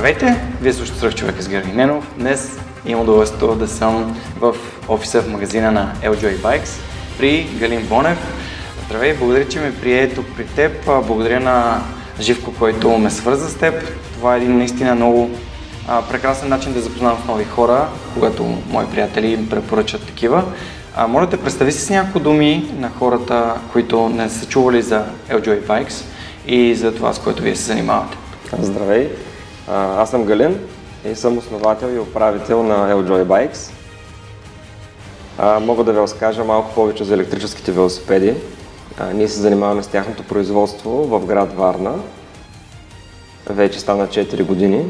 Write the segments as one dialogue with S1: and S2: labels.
S1: Здравейте! Вие слушате Сръх човека с Георги Ненов. Днес имам удоволствието да съм в офиса в магазина на LJ Bikes при Галин Бонев. Здравей, благодаря, че ме прие тук при теб. Благодаря на Живко, който ме свърза с теб. Това е един наистина много а, прекрасен начин да запознавам с нови хора, когато мои приятели им препоръчат такива. А, моля те, представи си с няколко думи на хората, които не са чували за LJ Bikes и за това, с което вие се занимавате.
S2: Здравей! Аз съм Галин и съм основател и управител на L-Joy Bikes. Мога да ви разкажа малко повече за електрическите велосипеди. Ние се занимаваме с тяхното производство в град Варна. Вече стана 4 години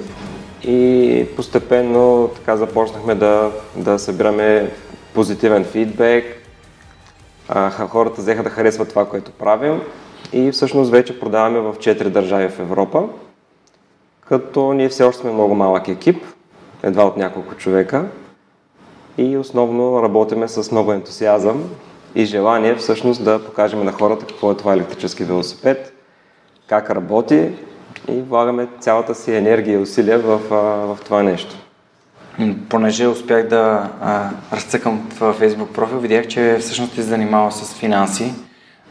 S2: и постепенно така започнахме да, да събираме позитивен фидбек. Хората взеха да харесват това, което правим и всъщност вече продаваме в 4 държави в Европа като ние все още сме много малък екип, едва от няколко човека и основно работиме с много ентусиазъм и желание всъщност да покажем на хората какво е това електрически велосипед, как работи и влагаме цялата си енергия и усилия в, в това нещо.
S1: Понеже успях да а, разцъкам в Facebook профил, видях, че всъщност ти занимава с финанси.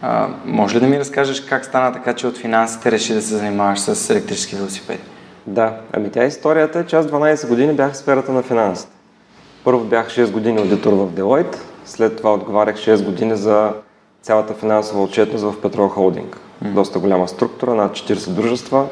S1: А, може ли да ми разкажеш как стана така, че от финансите реши да се занимаваш с електрически велосипеди?
S2: Да, ами тя историята е, че аз 12 години бях в сферата на финансите. Първо бях 6 години аудитор в Deloitte, след това отговарях 6 години за цялата финансова отчетност в Петрол Холдинг. Mm. Доста голяма структура, над 40 дружества.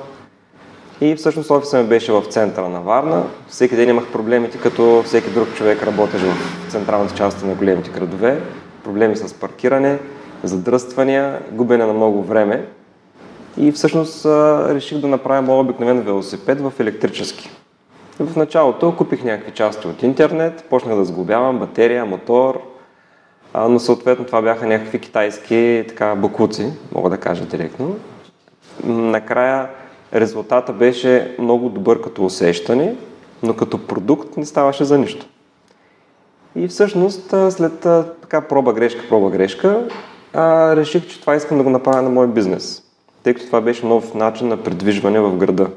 S2: И всъщност офисът ми беше в центъра на Варна. Всеки ден имах проблемите, като всеки друг човек работеше в централните части на големите градове. Проблеми с паркиране, задръствания, губене на много време. И всъщност реших да направя моят обикновен велосипед в електрически. В началото купих някакви части от интернет, почнах да сглобявам батерия, мотор, но съответно това бяха някакви китайски така, букуци, мога да кажа директно. Накрая резултата беше много добър като усещане, но като продукт не ставаше за нищо. И всъщност след така проба грешка, проба грешка, реших, че това искам да го направя на мой бизнес тъй като това беше нов начин на придвижване в града.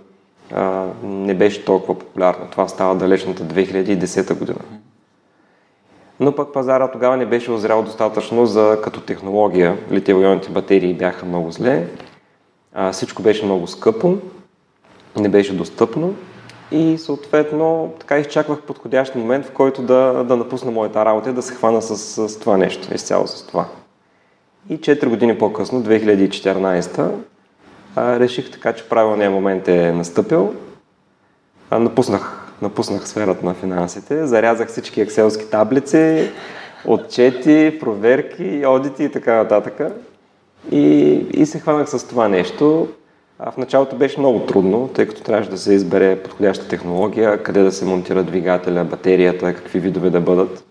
S2: А, не беше толкова популярно. Това става далечната 2010 година. Но пък пазара тогава не беше озрял достатъчно за като технология. Литиевоионните батерии бяха много зле. А, всичко беше много скъпо. Не беше достъпно. И съответно така изчаквах подходящ момент, в който да, да напусна моята работа и да се хвана с, с това нещо, изцяло с това. И 4 години по-късно, 2014, а, реших така, че правилният момент е настъпил. А, напуснах, напуснах сферата на финансите, зарязах всички екселски таблици, отчети, проверки, одити и така нататък. И, и се хванах с това нещо. А в началото беше много трудно, тъй като трябваше да се избере подходяща технология, къде да се монтира двигателя, батерията, какви видове да бъдат.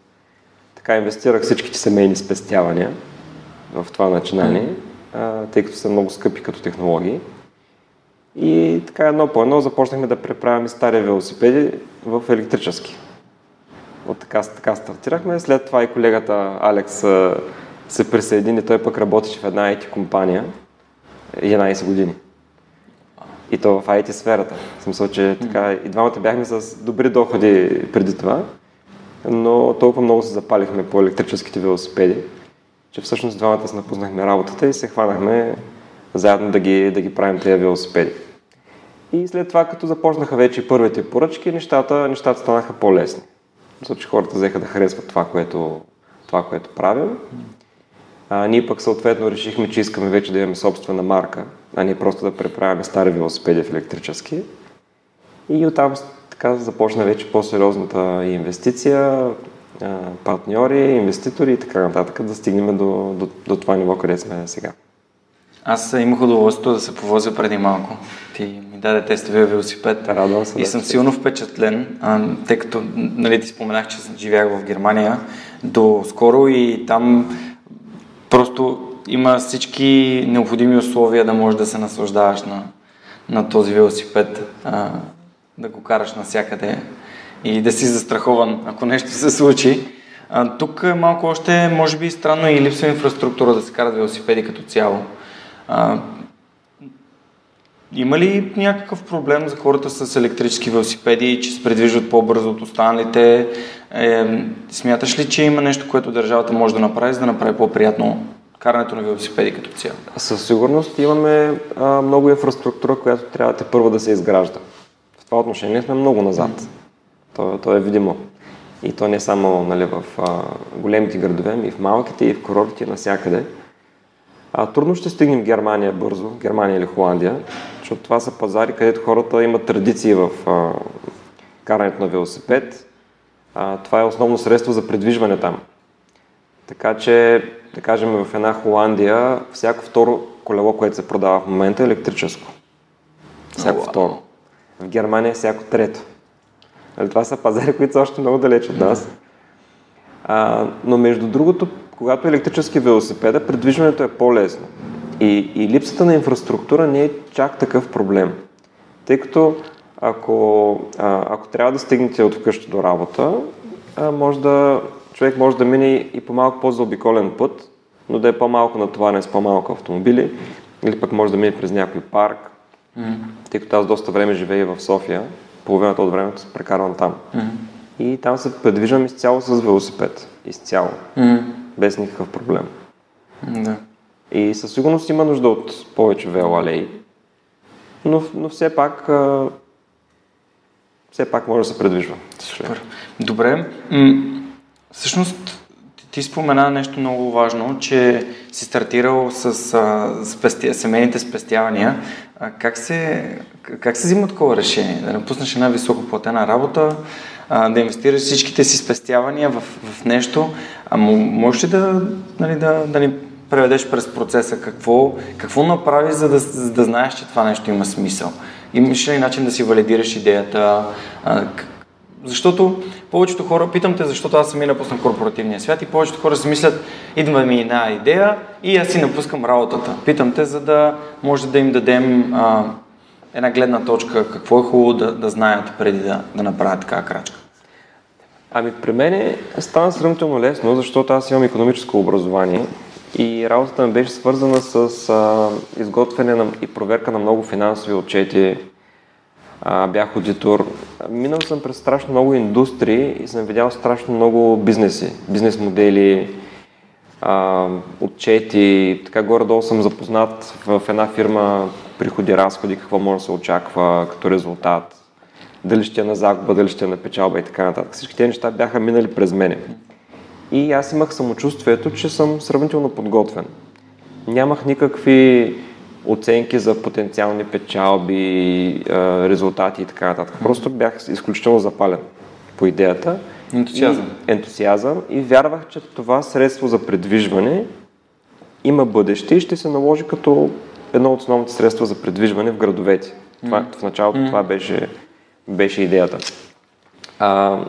S2: Така инвестирах всичките семейни спестявания в това начинание. Mm а, тъй като са много скъпи като технологии. И така едно по едно започнахме да преправяме стари велосипеди в електрически. От така, така стартирахме. След това и колегата Алекс се присъедини. Той пък работеше в една IT компания 11 години. И то в IT сферата. В смисъл, че така, и двамата бяхме с добри доходи преди това, но толкова много се запалихме по електрическите велосипеди, че всъщност двамата се напуснахме работата и се хванахме заедно да ги, да ги правим тези велосипеди. И след това, като започнаха вече първите поръчки, нещата, нещата станаха по-лесни. Защото хората взеха да харесват това, което, това, което правим. А, ние пък съответно решихме, че искаме вече да имаме собствена марка, а не просто да преправяме стари велосипеди в електрически. И оттам така започна вече по-сериозната инвестиция, партньори, инвеститори и така нататък, да стигнем до, до, до това ниво, къде сме сега.
S1: Аз имах удоволствието да се повозя преди малко. Ти ми даде тестовия велосипед.
S2: Радвам се.
S1: И съм силно впечатлен, а, тъй като нали, ти споменах, че живях в Германия до скоро и там просто има всички необходими условия да можеш да се наслаждаваш на, на този велосипед, а, да го караш навсякъде и да си застрахован, ако нещо се случи. А, тук е малко още, може би, странно и липсва инфраструктура да се карат велосипеди като цяло. А, има ли някакъв проблем за хората с електрически велосипеди, че се предвижват по-бързо от останалите? Е, смяташ ли, че има нещо, което държавата може да направи, за да направи по-приятно карането на велосипеди като цяло?
S2: Със сигурност имаме а, много инфраструктура, която трябва те първо да се изгражда. В това отношение сме много назад. Mm. То, то е видимо. И то не само нали, в а, големите градове, ами и в малките, и в курортите, навсякъде. А, трудно ще стигнем Германия бързо, Германия или Холандия, защото това са пазари, където хората имат традиции в а, карането на велосипед. А, това е основно средство за придвижване там. Така че, да кажем, в една Холандия, всяко второ колело, което се продава в момента е електрическо. Всяко второ. В Германия всяко трето. Нали, Това са пазари, които са още много далеч от нас. А, но между другото, когато е електрически велосипеда, придвижването е по-лесно. И, и липсата на инфраструктура не е чак такъв проблем. Тъй като ако, а, ако трябва да стигнете от вкъщи до работа, а, може да, човек може да мине и по малко по-заобиколен път, но да е по-малко натоварен с по-малко автомобили, или пък може да мине през някой парк,
S1: Mm.
S2: тъй като аз доста време живея в София, половината от времето се прекарвам там.
S1: Mm.
S2: И там се предвижвам изцяло с велосипед. Изцяло.
S1: Mm.
S2: Без никакъв проблем.
S1: Да.
S2: И със сигурност има нужда от повече велоалеи. Но, но все пак а, все пак може да се предвижва.
S1: Супер. Добре. М- всъщност, ти, спомена нещо много важно, че си стартирал с а, спести, семейните спестявания. А, как, се, как се взима такова решение? Да напуснеш една високоплатена работа, а, да инвестираш всичките си спестявания в, в нещо. А мо- можеш ли да, нали, да, да ни преведеш през процеса? Какво, какво направи, за да, за да знаеш, че това нещо има смисъл? Имаш ли начин да си валидираш идеята? А, защото повечето хора, питам те, защото аз сами напуснах корпоративния свят и повечето хора си мислят, идва ми една идея и аз си напускам работата. Питам те, за да може да им дадем а, една гледна точка, какво е хубаво да, да знаят преди да, да направят такава крачка.
S2: Ами при мен стана сравнително лесно, защото аз имам економическо образование и работата ми беше свързана с а, изготвяне на, и проверка на много финансови отчети. Бях аудитор. Минал съм през страшно много индустрии и съм видял страшно много бизнеси, бизнес модели, а, отчети. Така горе-долу съм запознат в една фирма приходи, разходи, какво може да се очаква като резултат дали ще е на загуба, дали ще е на печалба и така нататък. Всички тези неща бяха минали през мене. И аз имах самочувствието, че съм сравнително подготвен. Нямах никакви оценки за потенциални печалби, резултати и така нататък. Просто бях изключително запален по идеята.
S1: Ентусиазъм.
S2: И, ентусиазъм и вярвах, че това средство за предвижване има бъдеще и ще се наложи като едно от основните средства за предвижване в градовете. Това, в началото това беше, беше идеята. А,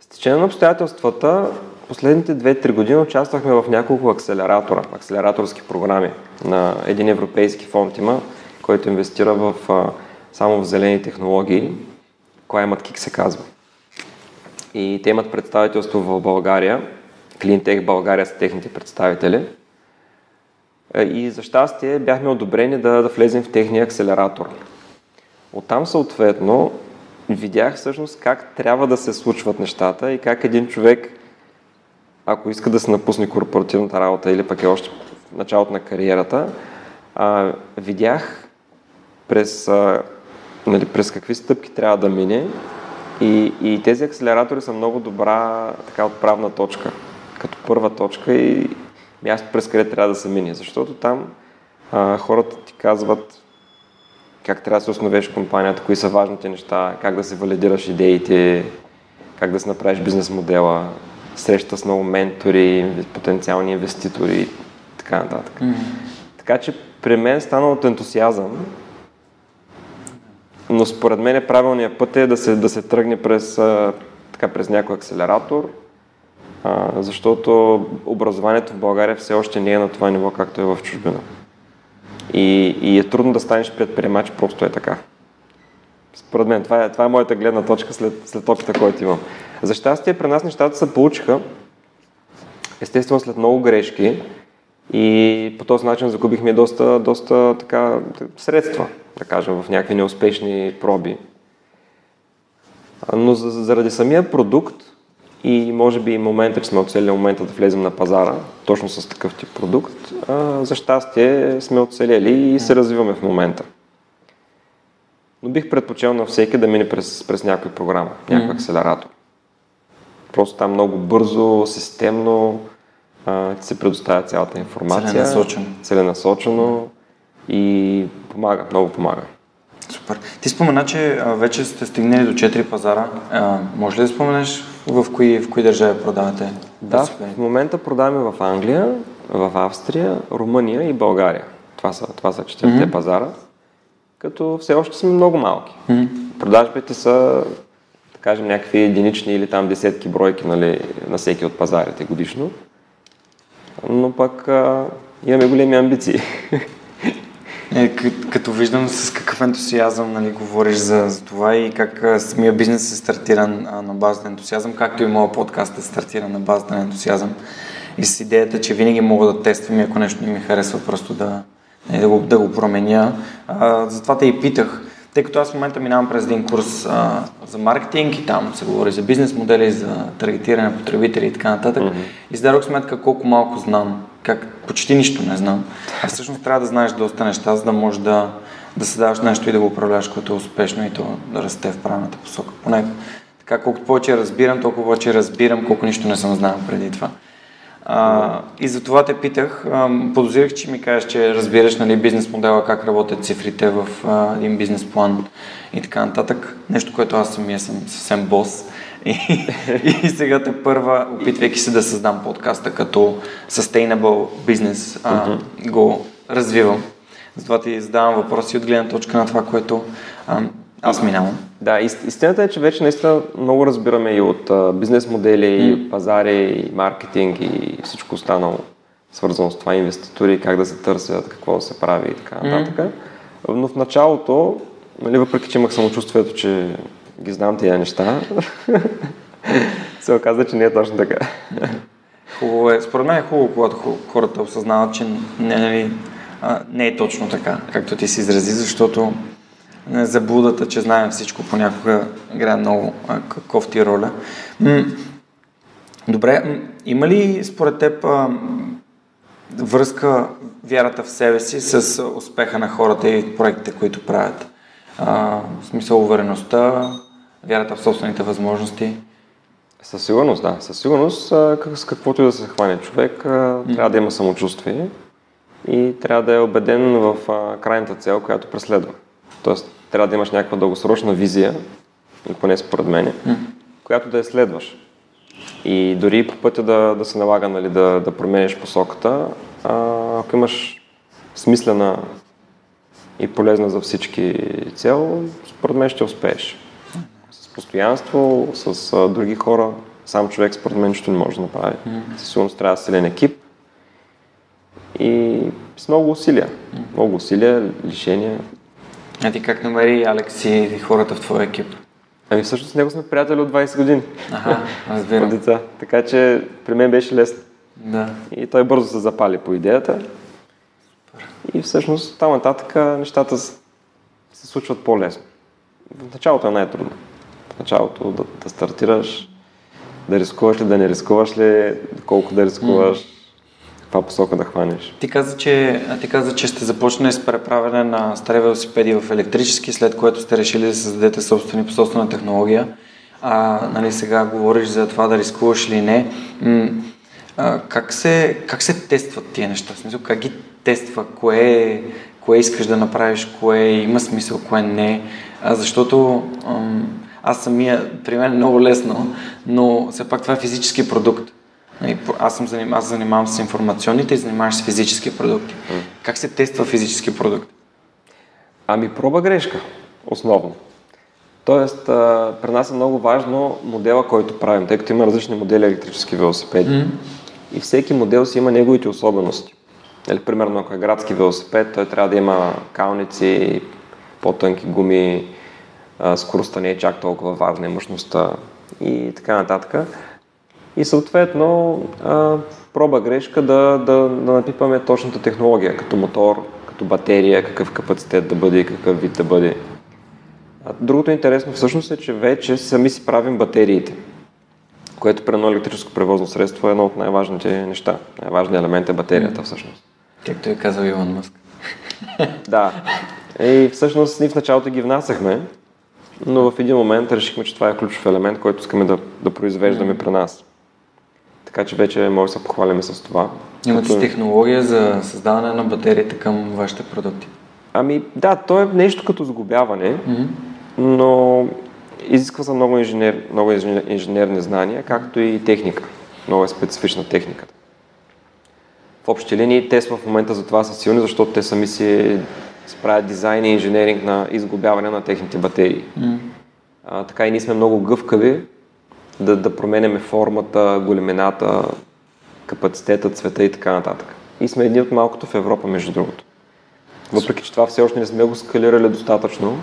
S2: с течение на обстоятелствата, последните 2-3 години участвахме в няколко акселератора, акселераторски програми на един европейски фонд има, който инвестира в, само в зелени технологии, Climate Kick се казва. И те имат представителство в България, Cleantech България са техните представители. Е, И за щастие бяхме одобрени да, да влезем в техния акселератор. Оттам съответно видях всъщност как трябва да се случват нещата и как един човек, ако иска да се напусне корпоративната работа или пък е още в началото на кариерата, а, видях през, а, нали, през какви стъпки трябва да мине. И, и тези акселератори са много добра така отправна точка, като първа точка и място през къде трябва да се мине, защото там а, хората ти казват как трябва да се основеш компанията, кои са важните неща, как да се валидираш идеите, как да си направиш бизнес модела, среща с много ментори, потенциални инвеститори и така нататък.
S1: Mm.
S2: Така че При мен стана от ентусиазъм, но според мен правилният път е да се, да се тръгне през, а, така, през някой акселератор, а, защото образованието в България все още не е на това ниво, както е в чужбина. И, и е трудно да станеш предприемач, просто е така. Според мен, това е, това е моята гледна точка след, след опита, който имам. За щастие, при нас нещата се получиха, естествено след много грешки и по този начин загубихме доста, доста така, средства, да кажем, в някакви неуспешни проби. Но заради самия продукт и може би и момента, че сме оцелили момента да влезем на пазара, точно с такъв тип продукт, за щастие сме оцелели и се развиваме в момента. Но бих предпочел на всеки да мине през, през някой програма, някой акселератор. Просто там много бързо, системно а, се предоставя цялата информация.
S1: Целенасочено.
S2: Целенасочено и помага, много помага.
S1: Супер. Ти спомена, че а, вече сте стигнали до 4 пазара. А, може ли да споменеш в кои, в кои държави продавате?
S2: Да, в момента продаваме в Англия, в Австрия, Румъния и България. Това са, това са четирите mm-hmm. пазара, като все още сме много малки. Mm-hmm. Продажбите са, кажем, някакви единични или там десетки бройки нали, на всеки от пазарите годишно. Но пък а, имаме големи амбиции.
S1: Е, като виждам с какъв ентусиазъм нали, говориш за, за това и как самия бизнес е стартиран а, на базата на ентусиазъм, както и моят подкаст е стартиран на базата на ентусиазъм и с идеята, че винаги мога да тествам и ако нещо не ми харесва, просто да, нали, да, го, да го променя. А, затова те и питах, тъй като аз в момента минавам през един курс а, за маркетинг и там се говори за бизнес модели, за таргетиране на потребители и така нататък. Mm-hmm. И си сметка колко малко знам как почти нищо не знам. А всъщност трябва да знаеш доста неща, за да можеш да, да създаваш нещо и да го управляваш, което е успешно и то да расте в правилната посока. Поне така, колкото повече разбирам, толкова повече разбирам колко нищо не съм знал преди това. А, и за това те питах, подозирах, че ми кажеш, че разбираш нали, бизнес модела, как работят цифрите в а, един бизнес план и така нататък. Нещо, което аз самия съм съвсем бос. И, и сега те първа, опитвайки се да създам подкаста като sustainable business, а, го развивам. Затова ти задавам въпроси от гледна точка на това, което а, аз минавам.
S2: Да, истината е, че вече наистина много разбираме и от а, бизнес модели, mm. и пазари, и маркетинг, и всичко останало, свързано с това, инвеститори, как да се търсят, какво да се прави и така нататък. Mm. Но в началото, нали, въпреки че имах самочувствието, че ги знам тия неща, се оказа, че не е точно така.
S1: Хубаво е. Според мен е хубаво, когато хората осъзнават, че не, не, не е точно така, както ти се изрази, защото заблудата, че знаем всичко, понякога играе много кофти роля. Добре, има ли според теб връзка вярата в себе си с успеха на хората и проектите, които правят? в смисъл увереността, вярата в собствените възможности?
S2: Със сигурност, да. Със сигурност, с каквото и да се хване човек, трябва да има самочувствие и трябва да е убеден в крайната цел, която преследва. Тоест, трябва да имаш някаква дългосрочна визия, поне според мен, mm. която да я следваш. И дори по пътя да, да се налага нали, да, да промениш посоката, а, ако имаш смислена и полезна за всички цел, според мен ще успееш постоянство, с а, други хора. Сам човек според мен нищо не може да направи. Mm-hmm. Със сигурност трябва да силен екип и с много усилия. Mm-hmm. Много усилия, лишения.
S1: А ти как намери Алекс и хората в твоя екип?
S2: Ами всъщност с него сме приятели от 20 години.
S1: Ага, разбирам.
S2: деца. Така че при мен беше лесно.
S1: Да.
S2: И той бързо се запали по идеята. И всъщност там нататък нещата се случват по-лесно. В началото е най-трудно началото да, да стартираш, да рискуваш ли, да не рискуваш ли, колко да рискуваш, mm. Каква посока да хванеш.
S1: Ти каза, че, ти каза, че сте започнали с преправяне на стари велосипеди в електрически, след което сте решили да създадете собствени по собствена технология. А, нали, сега говориш за това да рискуваш или не. М- а, как, се, как се тестват тия неща? Смисъл, как ги тества? Кое, кое искаш да направиш? Кое има смисъл? Кое не? А, защото ам, аз самия, при мен е много лесно, но все пак това е физически продукт. Нали, аз, съм заним, аз занимавам с информационните и занимаваш с физически продукти. Mm. Как се тества физически продукт?
S2: Ами проба грешка, основно. Тоест, а, при нас е много важно модела, който правим, тъй като има различни модели електрически велосипеди. Mm. И всеки модел си има неговите особености. Нали, примерно, ако е градски велосипед, той трябва да има калници, по-тънки гуми, скоростта не е чак толкова важна и мощността и така нататък. И съответно, а, проба грешка да, да, да напипаме точната технология, като мотор, като батерия, какъв капацитет да бъде и какъв вид да бъде. А другото интересно всъщност е, че вече сами си правим батериите, което при едно електрическо превозно средство е едно от най-важните неща. Най-важният елемент е батерията всъщност.
S1: Както е казал Илон Мъск.
S2: да. И всъщност ние в началото ги внасяхме, но в един момент решихме, че това е ключов елемент, който искаме да, да произвеждаме при нас. Така че вече може да се похваляме с това.
S1: Имате като... технология за създаване на батериите към вашите продукти?
S2: Ами да, то е нещо като сгубяване, mm-hmm. но изисква се много, инженер, много инженер, инженерни знания, както и техника. Много е специфична техниката. В общи линии те в момента за това са силни, защото те сами си правят дизайн и инженеринг на изгубяване на техните батерии. Mm. А, така и ние сме много гъвкави да, да променяме формата, големината, капацитета, цвета и така нататък. И сме едни от малкото в Европа, между другото. Въпреки, че това все още не сме го скалирали достатъчно,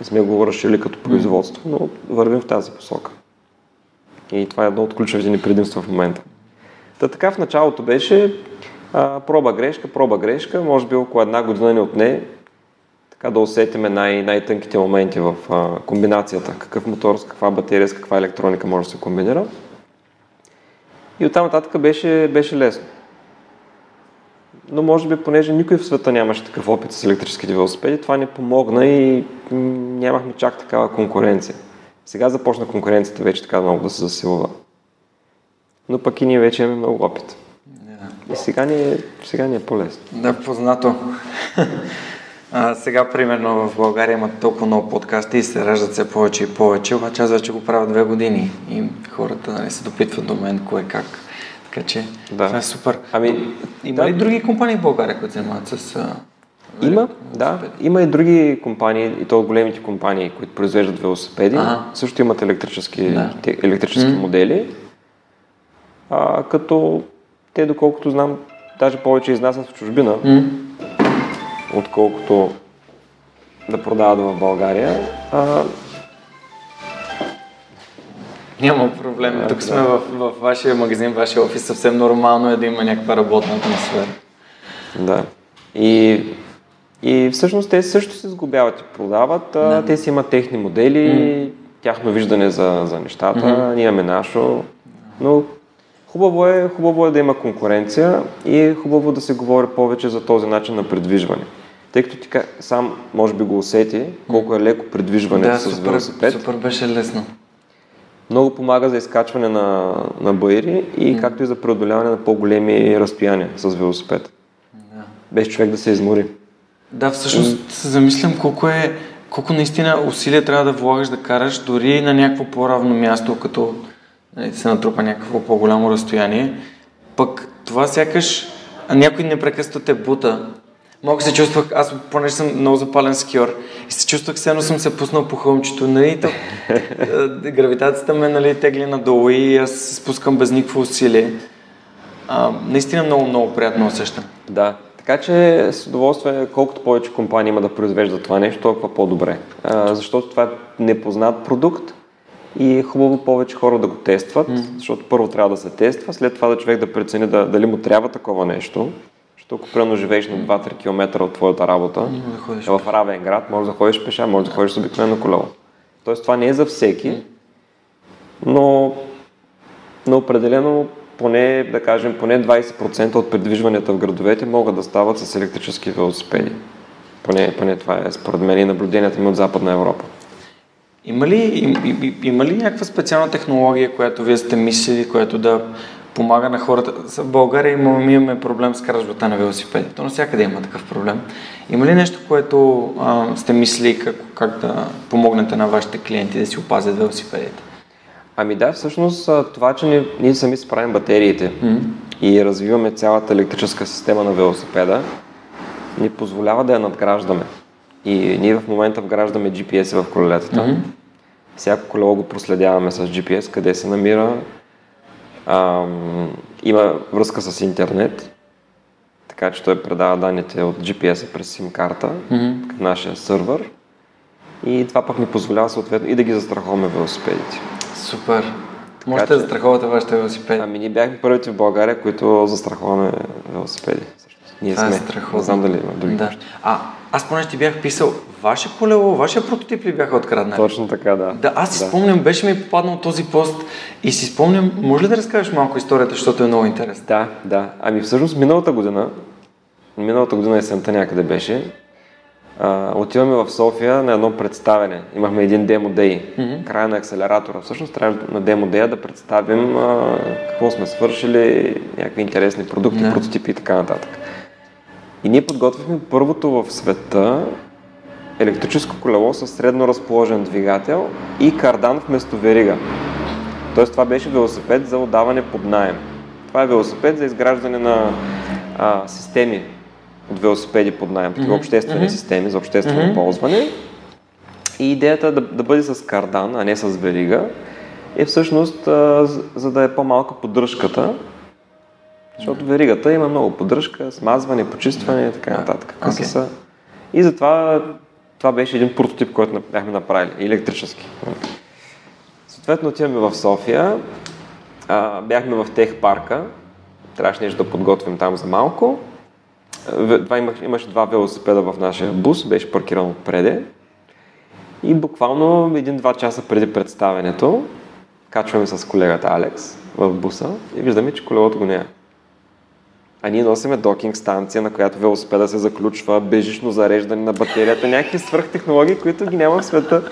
S2: не сме го разшили като производство, но вървим в тази посока. И това е едно от ключовите ни предимства в момента. Та така в началото беше а, проба грешка, проба грешка, може би около една година ни отне така да усетиме най- най-тънките моменти в а, комбинацията. Какъв мотор, с каква батерия, с каква електроника може да се комбинира. И оттам нататък беше, беше лесно. Но може би, понеже никой в света нямаше такъв опит с електрическите велосипеди, това не помогна и нямахме чак такава конкуренция. Сега започна конкуренцията вече така много да се засилва. Но пък и ние вече имаме много опит. И сега ни е, сега ни е по-лесно.
S1: Да, познато. А, сега, примерно, в България има толкова много подкасти и се раждат все повече и повече, обаче аз вече го правя две години и хората нали, се допитват до мен кое как. Така че да. това е супер. Ами, има да. ли други компании в България, които занимават с...
S2: Има, да. Има и други компании, и то големите компании, които произвеждат велосипеди. Ага. Също имат електрически, да. електрически модели. А, като те, доколкото знам, даже повече изнасят в чужбина, mm. Отколкото да продават в България. А...
S1: Няма проблем. А, Тук да. сме в, в вашия магазин, в вашия офис. Съвсем нормално е да има някаква работна атмосфера.
S2: Да. И, и всъщност те също се сгубяват и продават. Да. Те си имат техни модели, mm. тяхно виждане за, за нещата. Mm-hmm. Ние имаме нашо. Но Хубаво е, хубаво е да има конкуренция и е хубаво да се говори повече за този начин на предвижване. Тъй като ти сам може би го усети, колко е леко предвижването да, с велосипед.
S1: Супер беше лесно.
S2: Много помага за изкачване на, на байри и mm. както и за преодоляване на по-големи разстояния с велосипед. Да. Без човек да се измори.
S1: Да, всъщност се замислям колко е колко наистина усилия трябва да влагаш да караш дори на някакво по-равно място, като нали, се натрупа някакво по-голямо разстояние. Пък това сякаш някой непрекъснато те бута. Мога се чувствах, аз понеже съм много запален скиор и се чувствах, все едно съм се пуснал по хълмчето, нали, то, е, гравитацията ме нали, тегли надолу и аз се спускам без никакво усилие. А, наистина много, много приятно усещам.
S2: Да, така че с удоволствие, колкото повече компании има да произвеждат това нещо, толкова по-добре. А, защото това е непознат продукт, и е хубаво повече хора да го тестват, mm. защото първо трябва да се тества, след това да човек да прецени да, дали му трябва такова нещо. Ако примерно живееш на 2-3 км от твоята работа, да в равен град, може да ходиш пеша, може да ходиш с обикновено колело. Тоест това не е за всеки, но, но определено поне, да кажем, поне 20% от придвижванията в градовете могат да стават с електрически велосипеди. Поне, поне това е според мен и наблюденията ми от Западна Европа.
S1: Има ли, им, има ли някаква специална технология, която вие сте мислили, която да помага на хората? В България имаме, имаме проблем с кражбата на велосипеди. То навсякъде има такъв проблем. Има ли нещо, което а, сте мислили как, как да помогнете на вашите клиенти да си опазят велосипедите?
S2: Ами да, всъщност това, че ние, ние сами си правим батериите mm-hmm. и развиваме цялата електрическа система на велосипеда, ни позволява да я надграждаме. И ние в момента вграждаме GPS в колелетата. Mm-hmm. Всяко колело го проследяваме с GPS, къде се намира. Ам, има връзка с интернет, така че той предава данните от GPS през SIM карта mm-hmm. към нашия сървър. И това пък ни позволява съответно и да ги застраховаме велосипедите.
S1: Супер. Можете да застраховате вашите велосипеди.
S2: Ами ние бяхме първите в България, които застраховаме велосипеди. Ние
S1: Това
S2: сме.
S1: Е страхотно.
S2: Не знам дали има други.
S1: Да. А, аз поне ти бях писал, ваше колело, вашия прототип ли бяха откраднали?
S2: Точно така, да.
S1: Да, аз си
S2: да.
S1: спомням, беше ми попаднал този пост и си спомням, може ли да разкажеш малко историята, защото е много интересно?
S2: Да, да. Ами всъщност миналата година, миналата година есента някъде беше, а, отиваме в София на едно представене. Имахме един демо дей, mm-hmm. края на акселератора. Всъщност трябва на демо дея да представим а, какво сме свършили, някакви интересни продукти, yeah. прототипи и така нататък. И ние подготвихме първото в света електрическо колело с средно разположен двигател и кардан вместо верига. Тоест това беше велосипед за отдаване под найем. Това е велосипед за изграждане на а, системи от велосипеди под найем, такива mm-hmm. обществени mm-hmm. системи за обществено mm-hmm. ползване. И идеята да, да бъде с кардан, а не с верига, е всъщност а, за, за да е по-малка поддръжката, защото веригата има много поддръжка, смазване, почистване и така нататък. Okay. Са... И затова това беше един прототип, който бяхме направили, електрически. Съответно отиваме в София, а, бяхме в тех парка, трябваше нещо да подготвим там за малко. Това имаш, имаше два велосипеда в нашия бус, беше паркиран отпреде. И буквално един-два часа преди представенето, качваме с колегата Алекс в буса и виждаме, че колелото го няма. А ние носиме докинг станция, на която велосипеда се заключва, бежично зареждане на батерията, някакви свръхтехнологии, които ги няма в света.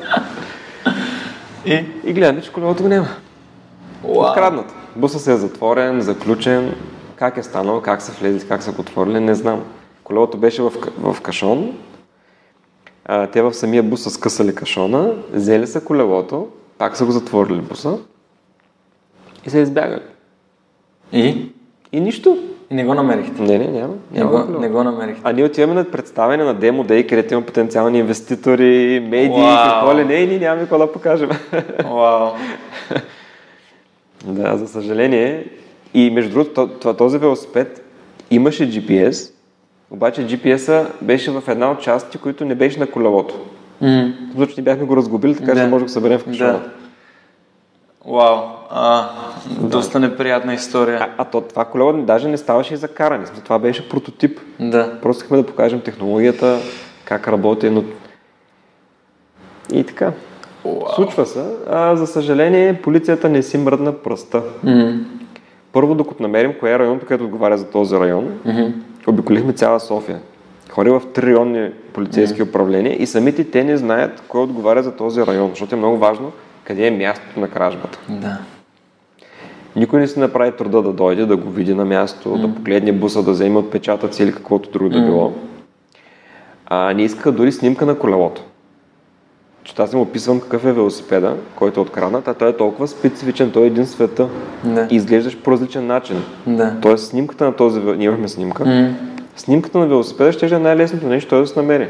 S2: И, и гледаме, че колелото го няма. Wow. Буса се е затворен, заключен. Как е станало, как са влезли, как са го отворили, не знам. Колелото беше в, в кашон. А, те в самия бус са скъсали кашона, взели са колелото, пак са го затворили буса и са избягали.
S1: И?
S2: И нищо.
S1: И не го намерихте?
S2: Не, не, няма.
S1: няма не, го, не го намерихте.
S2: А ние отиваме на представяне на Demo Day, където има потенциални инвеститори, медии, wow. какво ли не, и ние нямаме какво да покажем.
S1: Вау!
S2: да, за съжаление. И между другото, този велосипед имаше GPS, обаче GPS-а беше в една от части, които не беше на колелото. Mm. Защото ние бяхме го разгубили, така че не може да го съберем в кашона. Да.
S1: Вау, а, доста да. неприятна история.
S2: А, а то, това колело даже не ставаше и за каране. Това беше прототип.
S1: Да.
S2: Просто искахме да покажем технологията, как работи, но... И така.
S1: Wow.
S2: Случва се. А, за съжаление, полицията не си мръдна пръста.
S1: Mm-hmm.
S2: Първо, докато намерим кое е районното, където отговаря за този район,
S1: mm-hmm.
S2: обиколихме цяла София. Хори в три районни полицейски mm-hmm. управления и самите те не знаят кой отговаря за този район, защото е много важно къде е мястото на кражбата.
S1: Да.
S2: Никой не си направи труда да дойде, да го види на място, mm. да погледне буса, да вземе отпечатъци или каквото друго да било. А, не искаха дори снимка на колелото. Че аз им описвам какъв е велосипеда, който е откраднат, а той е толкова специфичен, той е един света.
S1: Да.
S2: И изглеждаш по различен начин.
S1: Да.
S2: Тоест снимката на този, ние имахме снимка,
S1: mm.
S2: снимката на велосипеда ще е най-лесното нещо, той да се намери.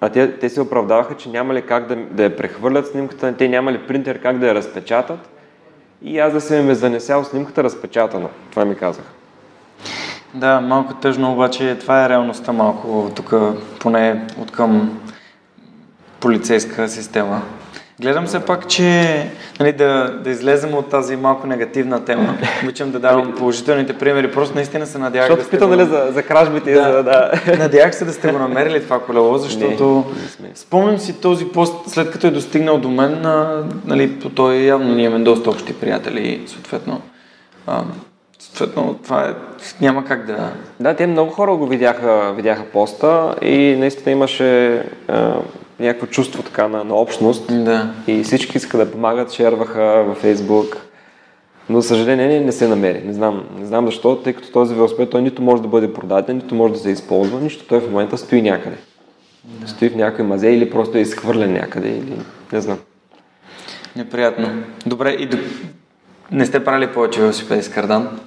S2: А те, те се оправдаваха, че няма ли как да, да я прехвърлят снимката, те няма ли принтер как да я разпечатат. И аз да се ме занесял снимката разпечатана. Това ми казаха.
S1: Да, малко тъжно, обаче това е реалността малко тук, поне от към полицейска система. Гледам се пак, че нали, да, да излезем от тази малко негативна тема. Обичам да давам положителните примери. Просто наистина се надявах
S2: Защото да питам,
S1: го...
S2: нали, за, за кражбите.
S1: Да.
S2: За, да.
S1: Надявах се да сте го намерили това колело, защото
S2: Не, не
S1: спомням си този пост, след като е достигнал до мен, а, нали, той явно ние имаме доста общи приятели съответно, а, съответно това е, няма как да...
S2: Да, те много хора го видяха, видяха поста и наистина имаше а, някакво чувство така на, на общност.
S1: Да.
S2: И всички искаха да помагат, шерваха във Фейсбук. Но, за съжаление, не се намери. Не знам, не знам защо, тъй като този велосипед той нито може да бъде продаден, нито може да се използва, нищо. Той в момента стои някъде. Да. Стои в някой мазе или просто е изхвърлен някъде, или не знам.
S1: Неприятно. Добре, и не сте правили повече велосипеди с кардан?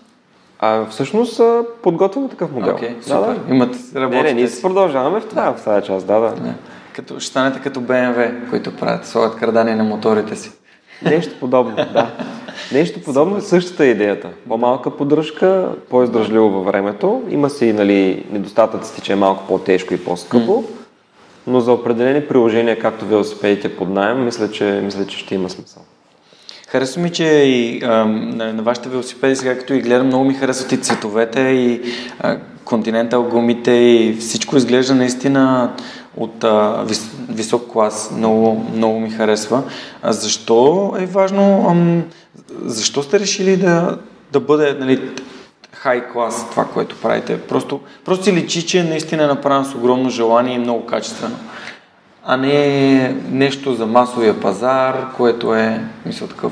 S2: А всъщност подготвяме такъв модел.
S1: Okay, супер. Да, да. Имат.
S2: Не, не, ние продължаваме в да. в тази част, да, да.
S1: да. Като, ще станете като BMW, които правят, слагат кардани на моторите си.
S2: Нещо подобно, да. Нещо подобно е същата идеята. По-малка поддръжка, по-издържливо във времето. Има си нали, недостатъците, че е малко по-тежко и по-скъпо. Mm. Но за определени приложения, както велосипедите под найем, мисля, че, мисля, че ще има смисъл.
S1: Харесва ми, че и а, на, на вашите велосипеди, сега като и гледам, много ми харесват и цветовете, и а, континентал гумите, и всичко изглежда наистина от а, вис, висок клас. Много, много ми харесва. А защо е важно, ам, защо сте решили да, да бъде нали, хай клас това, което правите? Просто, просто си личи, че наистина е направено с огромно желание и много качествено а не нещо за масовия пазар, което е, мисля, такъв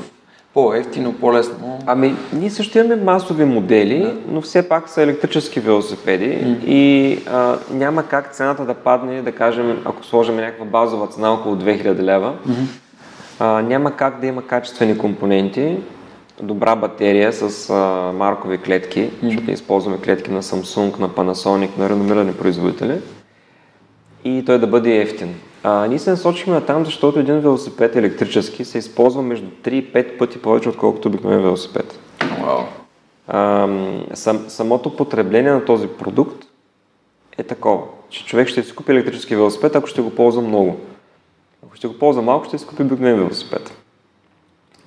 S1: по-ефтино, по-лесно.
S2: Ами, ние също имаме масови модели, да. но все пак са електрически велосипеди mm. и а, няма как цената да падне, да кажем, ако сложим някаква базова цена около 2000 лева, mm-hmm. а, няма как да има качествени компоненти, добра батерия с а, маркови клетки, mm-hmm. защото използваме клетки на Samsung, на Panasonic, на реномирани производители и той да бъде ефтин. А, ние се насочихме на там, защото един велосипед електрически се използва между 3 и 5 пъти повече, отколкото обикновен велосипед.
S1: Wow.
S2: А, сам, самото потребление на този продукт е такова, че човек ще си купи електрически велосипед, ако ще го ползва много. Ако ще го ползва малко, ще си купи обикновен велосипед.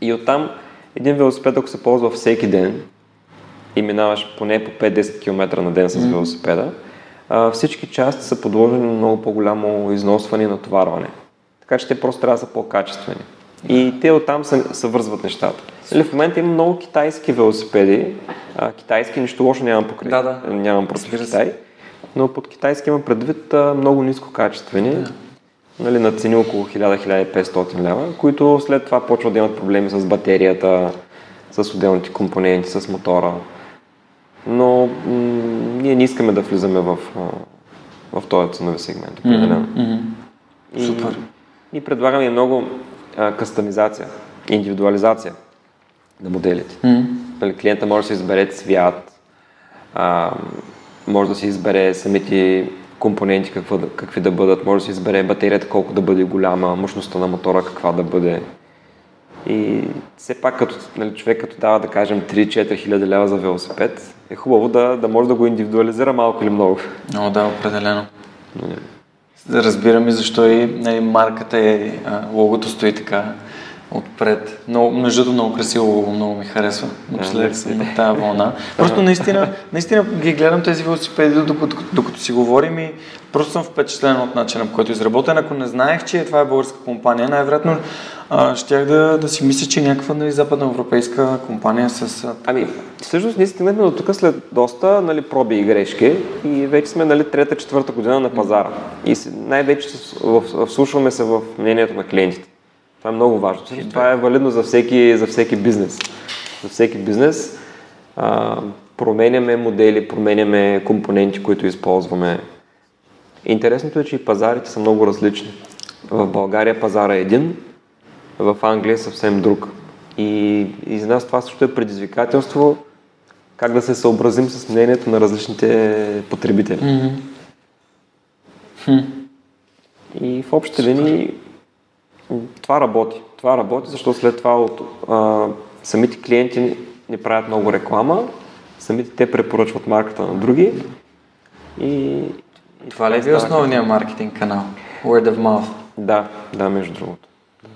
S2: И оттам един велосипед, ако се ползва всеки ден и минаваш поне по 5-10 км на ден с велосипеда, mm всички части са подложени на много по-голямо износване и натоварване. Така че те просто трябва да са по-качествени. И те оттам се, се вързват нещата. Или в момента има много китайски велосипеди. А, китайски нищо лошо нямам покрай.
S1: Да, да.
S2: Нямам против Китай. Но под китайски има предвид а, много нискокачествени. Да. Нали, на цени около 1000-1500 лева, които след това почват да имат проблеми с батерията, с отделните компоненти, с мотора но м- ние не искаме да влизаме в, в този ценови сегмент.
S1: Определено. Mm-hmm.
S2: И, Супер. И предлагаме много а, кастомизация, индивидуализация на моделите. Mm-hmm. Клиента може да си избере цвят, а, може да си избере самите компоненти какво какви да бъдат, може да си избере батерията колко да бъде голяма, мощността на мотора каква да бъде. И все пак като нали, човек като дава да кажем 3-4 хиляди лева за велосипед, е хубаво да, да може да го индивидуализира малко или много.
S1: О, да, определено. Разбирам и защо и нали, марката е, логото стои така отпред. Много, между другото много красиво, много ми харесва. Напоследък съм на тази вълна. Просто наистина, наистина ги гледам тези велосипеди, докато, докато си говорим и просто съм впечатлен от начина, по който е изработен. Ако не знаех, че това е българска компания, най-вероятно щях да, да си мисля, че е някаква нали, западноевропейска компания с...
S2: Ами, всъщност ние стигнахме до тук след доста нали, проби и грешки и вече сме нали, трета, четвърта година на пазара. И най-вече вслушваме се в мнението на клиентите. Това е много важно. Това е валидно за всеки, за всеки бизнес. За всеки бизнес а, променяме модели, променяме компоненти, които използваме. Интересното е, че и пазарите са много различни. В България пазара е един, в Англия е съвсем друг. И, и за нас това също е предизвикателство как да се съобразим с мнението на различните потребители.
S1: Mm-hmm.
S2: И в общи линии това работи. Това работи, защото след това от, а, самите клиенти ни правят много реклама, самите те препоръчват марката на други. И,
S1: и това ли е основният маркетинг канал? Word of mouth?
S2: Да, да, между другото.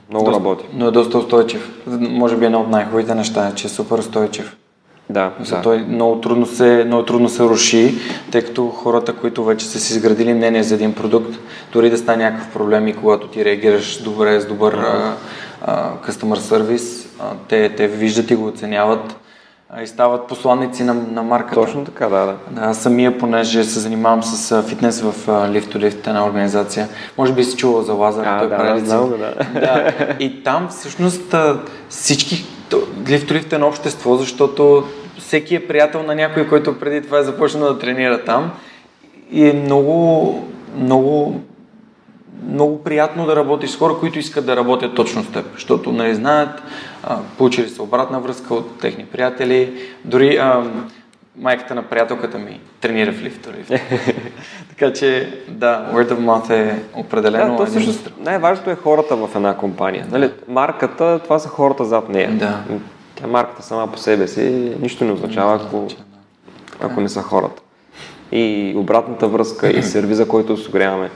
S2: Много
S1: доста,
S2: работи.
S1: Но е доста устойчив. Може би е едно от най-хубавите неща, че е супер устойчив.
S2: Да,
S1: да. Той много трудно, се, много трудно се руши, тъй като хората, които вече са си изградили мнение за един продукт, дори да стане някакъв проблем и когато ти реагираш добре, с добър uh, uh, customer service, uh, те, те виждат и го оценяват и стават посланници на, на марката.
S2: Точно така, да, да.
S1: да самия, понеже се занимавам с фитнес в Lift to Lift, една организация. Може би си чувал за Лазар,
S2: а, той да, прави да,
S1: да. да. И там всъщност всички Е на общество, защото всеки е приятел на някой, който преди това е започнал да тренира там. И е много, много много приятно да работиш с хора, които искат да работят точно с теб, защото не нали, знаят, а, получили се обратна връзка от техни приятели, дори а, майката на приятелката ми тренира в лифта. така че, да, word of mouth е определено.
S2: Да, също, най-важното е хората в една компания. Нали, марката, това са хората зад нея.
S1: Да.
S2: Тя марката сама по себе си нищо не означава, ако, ако не са хората. И обратната връзка и сервиза, който осигуряваме.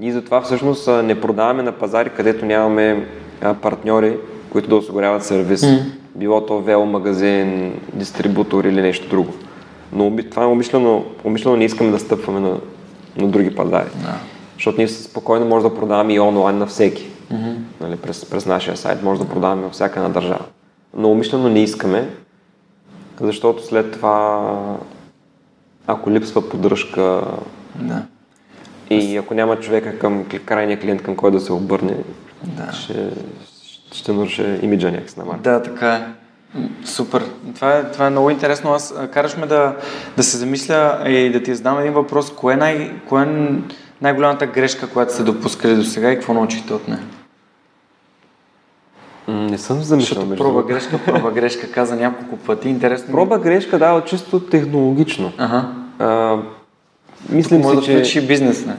S2: Ние затова всъщност не продаваме на пазари, където нямаме партньори, които да осигуряват сервис. Mm. Било то вело магазин, дистрибутор или нещо друго. Но това е умишлено, умишлено не искаме да стъпваме на, на други пазари. Yeah. Защото ние спокойно може да продаваме и онлайн на всеки. Mm-hmm. Нали, през, през нашия сайт може да продаваме във всяка една държава. Но умишлено не искаме, защото след това, ако липсва поддръжка,
S1: да.
S2: И ако няма човека към крайния клиент, към който да се обърне,
S1: да.
S2: ще, ще наруши имиджа някакси на марка.
S1: Да, така е. Супер. Това е, това е много интересно. Аз караш ме да, да се замисля и да ти задам един въпрос. Кое е, най, кое е най-голямата грешка, която сте допускали до сега и какво научихте от нея?
S2: Не съм замислял.
S1: Защото проба грешка, проба грешка, каза няколко пъти. Интересно.
S2: Проба грешка, да, чисто технологично.
S1: Ага.
S2: А, Мислим
S1: може
S2: да
S1: че... бизнес, не?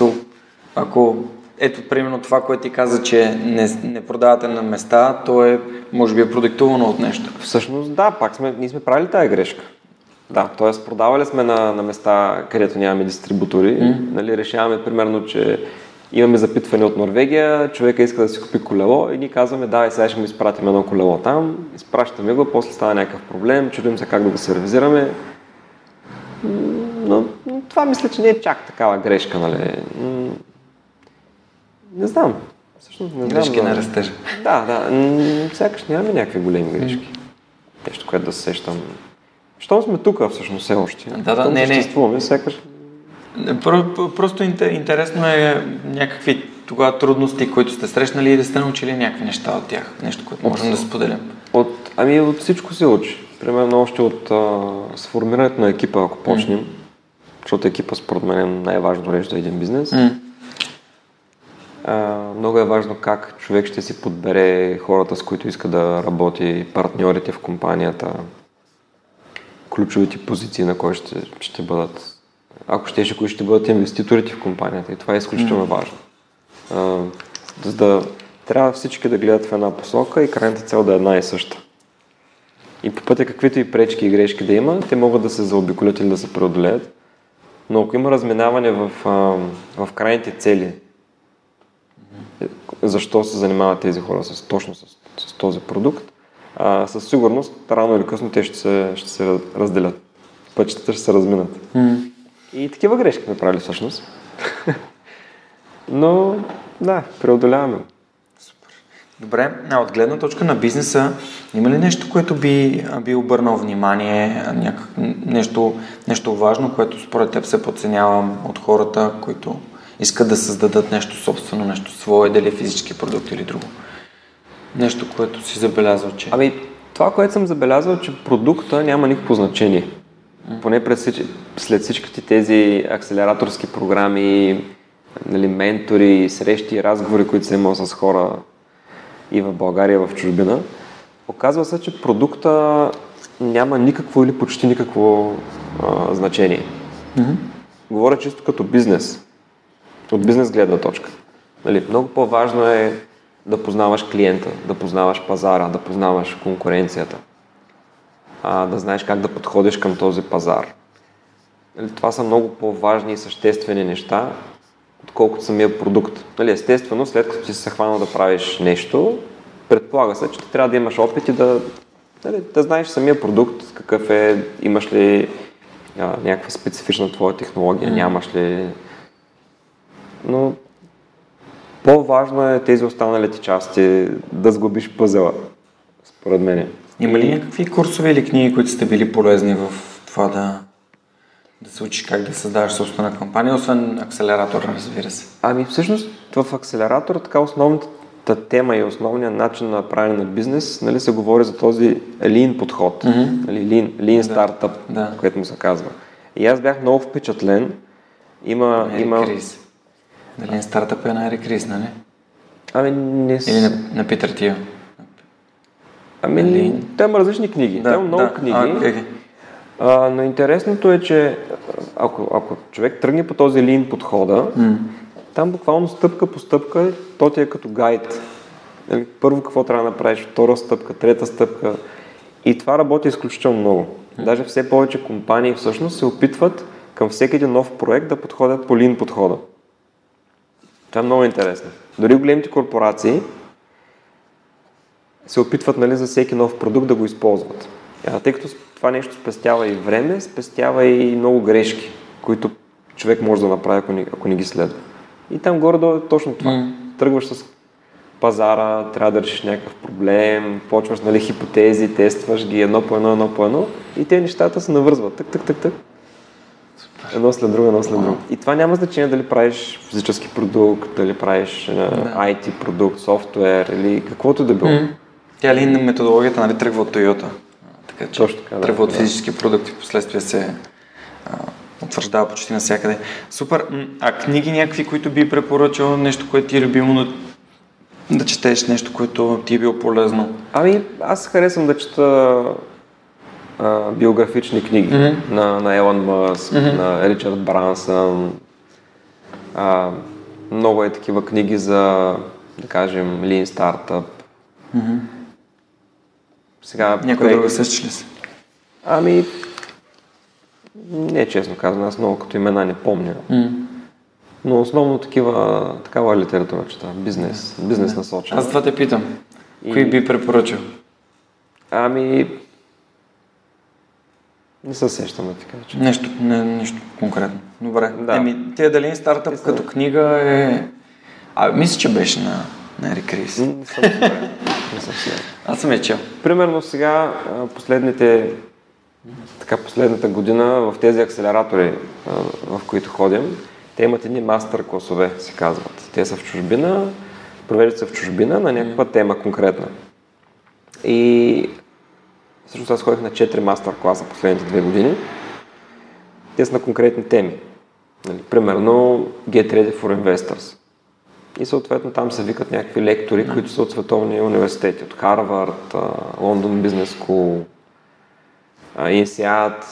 S1: Нали? Ако ето, примерно това, което ти каза, че не, не продавате на места, то е, може би, е продиктувано от нещо.
S2: Всъщност, да, пак сме, ние сме правили тази грешка. Да, т.е. продавали сме на, на места, където нямаме дистрибутори. Mm. Нали, решаваме, примерно, че имаме запитване от Норвегия, човека иска да си купи колело и ние казваме, да, и сега ще му изпратим едно колело там, изпращаме го, после става някакъв проблем, чудим се как да го сервизираме но, но това мисля, че не е чак такава грешка, нали? Не знам.
S1: Всъщност не знам. Грешки на растежа.
S2: Да, да. Сякаш нямаме някакви големи грешки. Нещо, което да се сещам. Щом сме тук, всъщност, все още.
S1: Да, да, не,
S2: не. сякаш...
S1: Просто интересно е някакви тогава трудности, които сте срещнали и да сте научили някакви неща от тях. Нещо, което можем да споделим.
S2: От, ами от всичко се учи. Примерно още от а, сформирането на екипа, ако почнем, mm. защото екипа според мен е най-важно нещо за един бизнес. Mm. Много е важно как човек ще си подбере хората, с които иска да работи, партньорите в компанията, ключовите позиции, на кой ще, ще бъдат, ако ще, кои ще бъдат инвеститорите в компанията. И това е изключително mm. важно. А, за да трябва всички да гледат в една посока и крайната цел да е една и съща. И по пътя каквито и пречки и грешки да има, те могат да се заобиколят или да се преодолеят. Но ако има разминаване в, в крайните цели, защо се занимават тези хора с, точно с, с този продукт, а, със сигурност рано или късно те ще се, ще се разделят. Пътищата ще се разминат.
S1: Mm.
S2: И такива грешки сме правили всъщност. Но да, преодоляваме.
S1: Добре, а от гледна точка на бизнеса, има ли нещо, което би, би обърнал внимание, някак, нещо, нещо важно, което според теб се подценява от хората, които искат да създадат нещо собствено, нещо свое, дали е физически продукт или друго? Нещо, което си забелязал, че...
S2: Ами, това, което съм забелязал, че продукта няма никакво значение. Поне пред, след всичките тези акселераторски програми, нали, ментори, срещи, разговори, които съм имал с хора и в България, и в чужбина, оказва се, че продукта няма никакво или почти никакво а, значение.
S1: Mm-hmm.
S2: Говоря чисто като бизнес, от бизнес гледна точка. Нали, много по-важно е да познаваш клиента, да познаваш пазара, да познаваш конкуренцията, а, да знаеш как да подходиш към този пазар. Нали, това са много по-важни и съществени неща, отколкото самия продукт. Нали, естествено, след като си се хванал да правиш нещо, предполага се, че ти трябва да имаш опит и да, нали, да знаеш самия продукт, какъв е, имаш ли а, някаква специфична твоя технология, mm. нямаш ли. Но по-важно е тези останалите части да сглобиш пъзела, според мен.
S1: Има ли някакви курсове или книги, които сте били полезни в това да да се учиш как да създаваш собствена кампания, освен акселератор, разбира се?
S2: Ами всъщност в акселератор така основната тема и основният начин на правене на бизнес, нали, се говори за този lean подход,
S1: mm-hmm.
S2: нали, lean, lean
S1: да.
S2: startup,
S1: да.
S2: което му се казва. И аз бях много впечатлен. Има,
S1: Мери
S2: има,
S1: Крис. Дали стартъп е на Ерик Рис, нали?
S2: Ами не с...
S1: Или на, на Питър Тио?
S2: Ами,
S1: Дали-
S2: там има различни книги. Да, има много
S1: да.
S2: книги.
S1: А, окей.
S2: А, но интересното е, че ако, ако човек тръгне по този лин подхода,
S1: М.
S2: там буквално стъпка по стъпка, то ти е като гайд. Нали, Първо какво трябва да направиш, втора стъпка, трета стъпка. И това работи изключително много. Даже все повече компании всъщност се опитват към всеки един нов проект да подходят по лин подхода. Това е много интересно. Дори големите корпорации се опитват нали, за всеки нов продукт да го използват. А, тъй като това нещо спестява и време, спестява и много грешки, които човек може да направи, ако не, ако не ги следва. И там горе-долу е точно това.
S1: М.
S2: Тръгваш с пазара, трябва да решиш някакъв проблем, почваш нали, хипотези, тестваш ги едно по едно, едно по едно и те нещата се навързват. Тък, тък, тък, тък. Едно след друго, едно след друго. И това няма значение дали правиш физически продукт, дали правиш да. IT продукт, софтуер или каквото да било.
S1: Тя ли методологията нали, тръгва от Toyota? Така че
S2: Точно така, да,
S1: тръгва от
S2: да.
S1: физически продукти, в последствие се а, утвърждава почти навсякъде. Супер. А книги някакви, които би препоръчал, нещо, което ти е любимо да, да четеш, нещо, което ти е било полезно?
S2: Ами, аз харесвам да чета а, биографични книги
S1: Мгм.
S2: на, на Елън Мъск,
S1: Мгм.
S2: на Ричард Брансън. А, много е такива книги за, да кажем, Lean Startup. Сега,
S1: Някой
S2: кое-
S1: друга сещаш ли се?
S2: Ами, не честно казвам, аз много като имена не помня.
S1: М.
S2: Но основно такива, такава литература чета, бизнес, бизнес насочена.
S1: Аз това те питам.
S2: И-
S1: Кои би препоръчал?
S2: Ами, не се сещам да ти кажа. че-
S1: Нещо, не, нещо конкретно. Добре.
S2: Да.
S1: Еми, тия дали стартъп
S2: Те са-
S1: като книга е... А, мисля, че беше на, на Ерик Рис.
S2: Не съм сигурен. Не съм сигурен.
S1: Аз съм я чел.
S2: Примерно сега, последните, така последната година в тези акселератори, в които ходим, те имат едни мастер класове, се казват. Те са в чужбина, провеждат се в чужбина на някаква тема конкретна. И всъщност аз ходих на 4 мастер класа последните две години. Те са на конкретни теми. Нали, примерно Get Ready for Investors. И съответно там се викат някакви лектори, които са от световни университети, от Харвард, Лондон Бизнес Скул, INSEAD,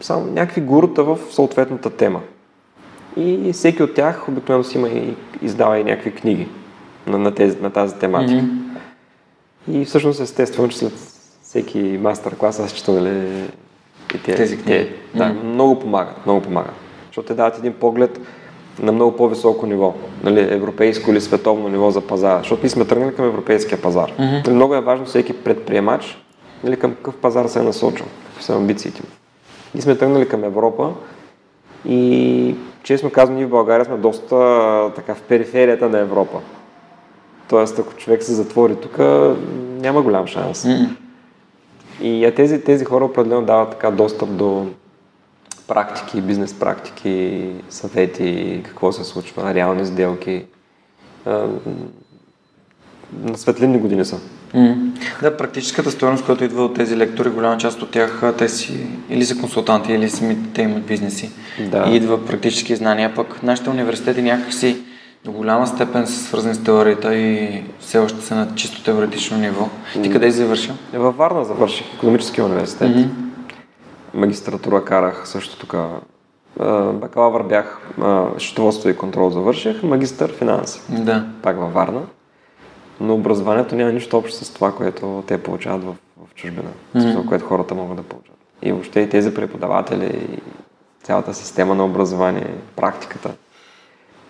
S2: само някакви гурута в съответната тема. И всеки от тях обикновено си има и издава и някакви книги на, на, тези, на тази тематика. И всъщност естествено, че след всеки мастер-клас аз чета нали, и те,
S1: Тези книги.
S2: Те, да, много помагат, много помагат. Защото те дават един поглед на много по-високо ниво, нали, европейско или световно ниво за пазара. Защото ние сме тръгнали към европейския пазар. Нали, много е важно всеки предприемач нали, към какъв пазар се е насочил, какви са амбициите му. Ние сме тръгнали към Европа и честно казвам, ние в България сме доста така в периферията на Европа. Тоест, ако човек се затвори тук, няма голям шанс.
S1: М.
S2: И тези, тези хора определено дават така достъп до практики, бизнес практики, съвети, какво се случва, реални сделки. На светлинни години са.
S1: М. Да, практическата стоеност, която идва от тези лектори, голяма част от тях, те си или са консултанти, или самите те имат бизнеси.
S2: Да.
S1: И идва практически знания, пък нашите университети някакси до голяма степен са свързани с теорията и все още са на чисто теоретично ниво. Ти къде си завършил?
S2: Е, Във Варна завърших економически университет.
S1: Мгм.
S2: Магистратура карах също тук. Бакалавър бях, счетоводство и контрол завърших, магистър финанси.
S1: Да.
S2: Пак във Варна. Но образованието няма нищо общо с това, което те получават в, в чужбина. Mm-hmm. което хората могат да получат. И въобще и тези преподаватели, и цялата система на образование, практиката.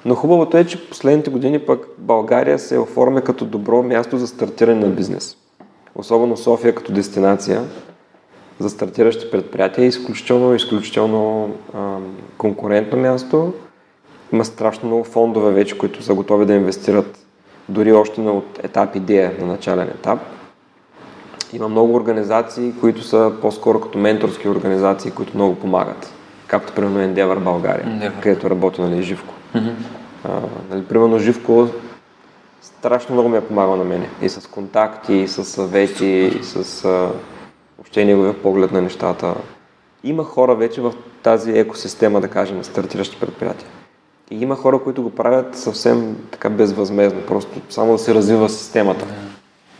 S2: Но хубавото е, че последните години пък България се оформя като добро място за стартиране на бизнес. Особено София като дестинация за стартиращи предприятия е изключително, изключително ам, конкурентно място. Има страшно много фондове вече, които са готови да инвестират дори още на от етап идея, на начален етап. Има много организации, които са по-скоро като менторски организации, които много помагат. Както примерно Endeavor България,
S1: Endeavor.
S2: където работи нали, Живко.
S1: Мгм.
S2: А, нали, примерно Живко страшно много ми е помагал на мене. И с контакти, и с съвети, и с а, въобще неговия поглед на нещата. Има хора вече в тази екосистема, да кажем, стартиращи предприятия. И има хора, които го правят съвсем така безвъзмезно, просто само да се развива системата.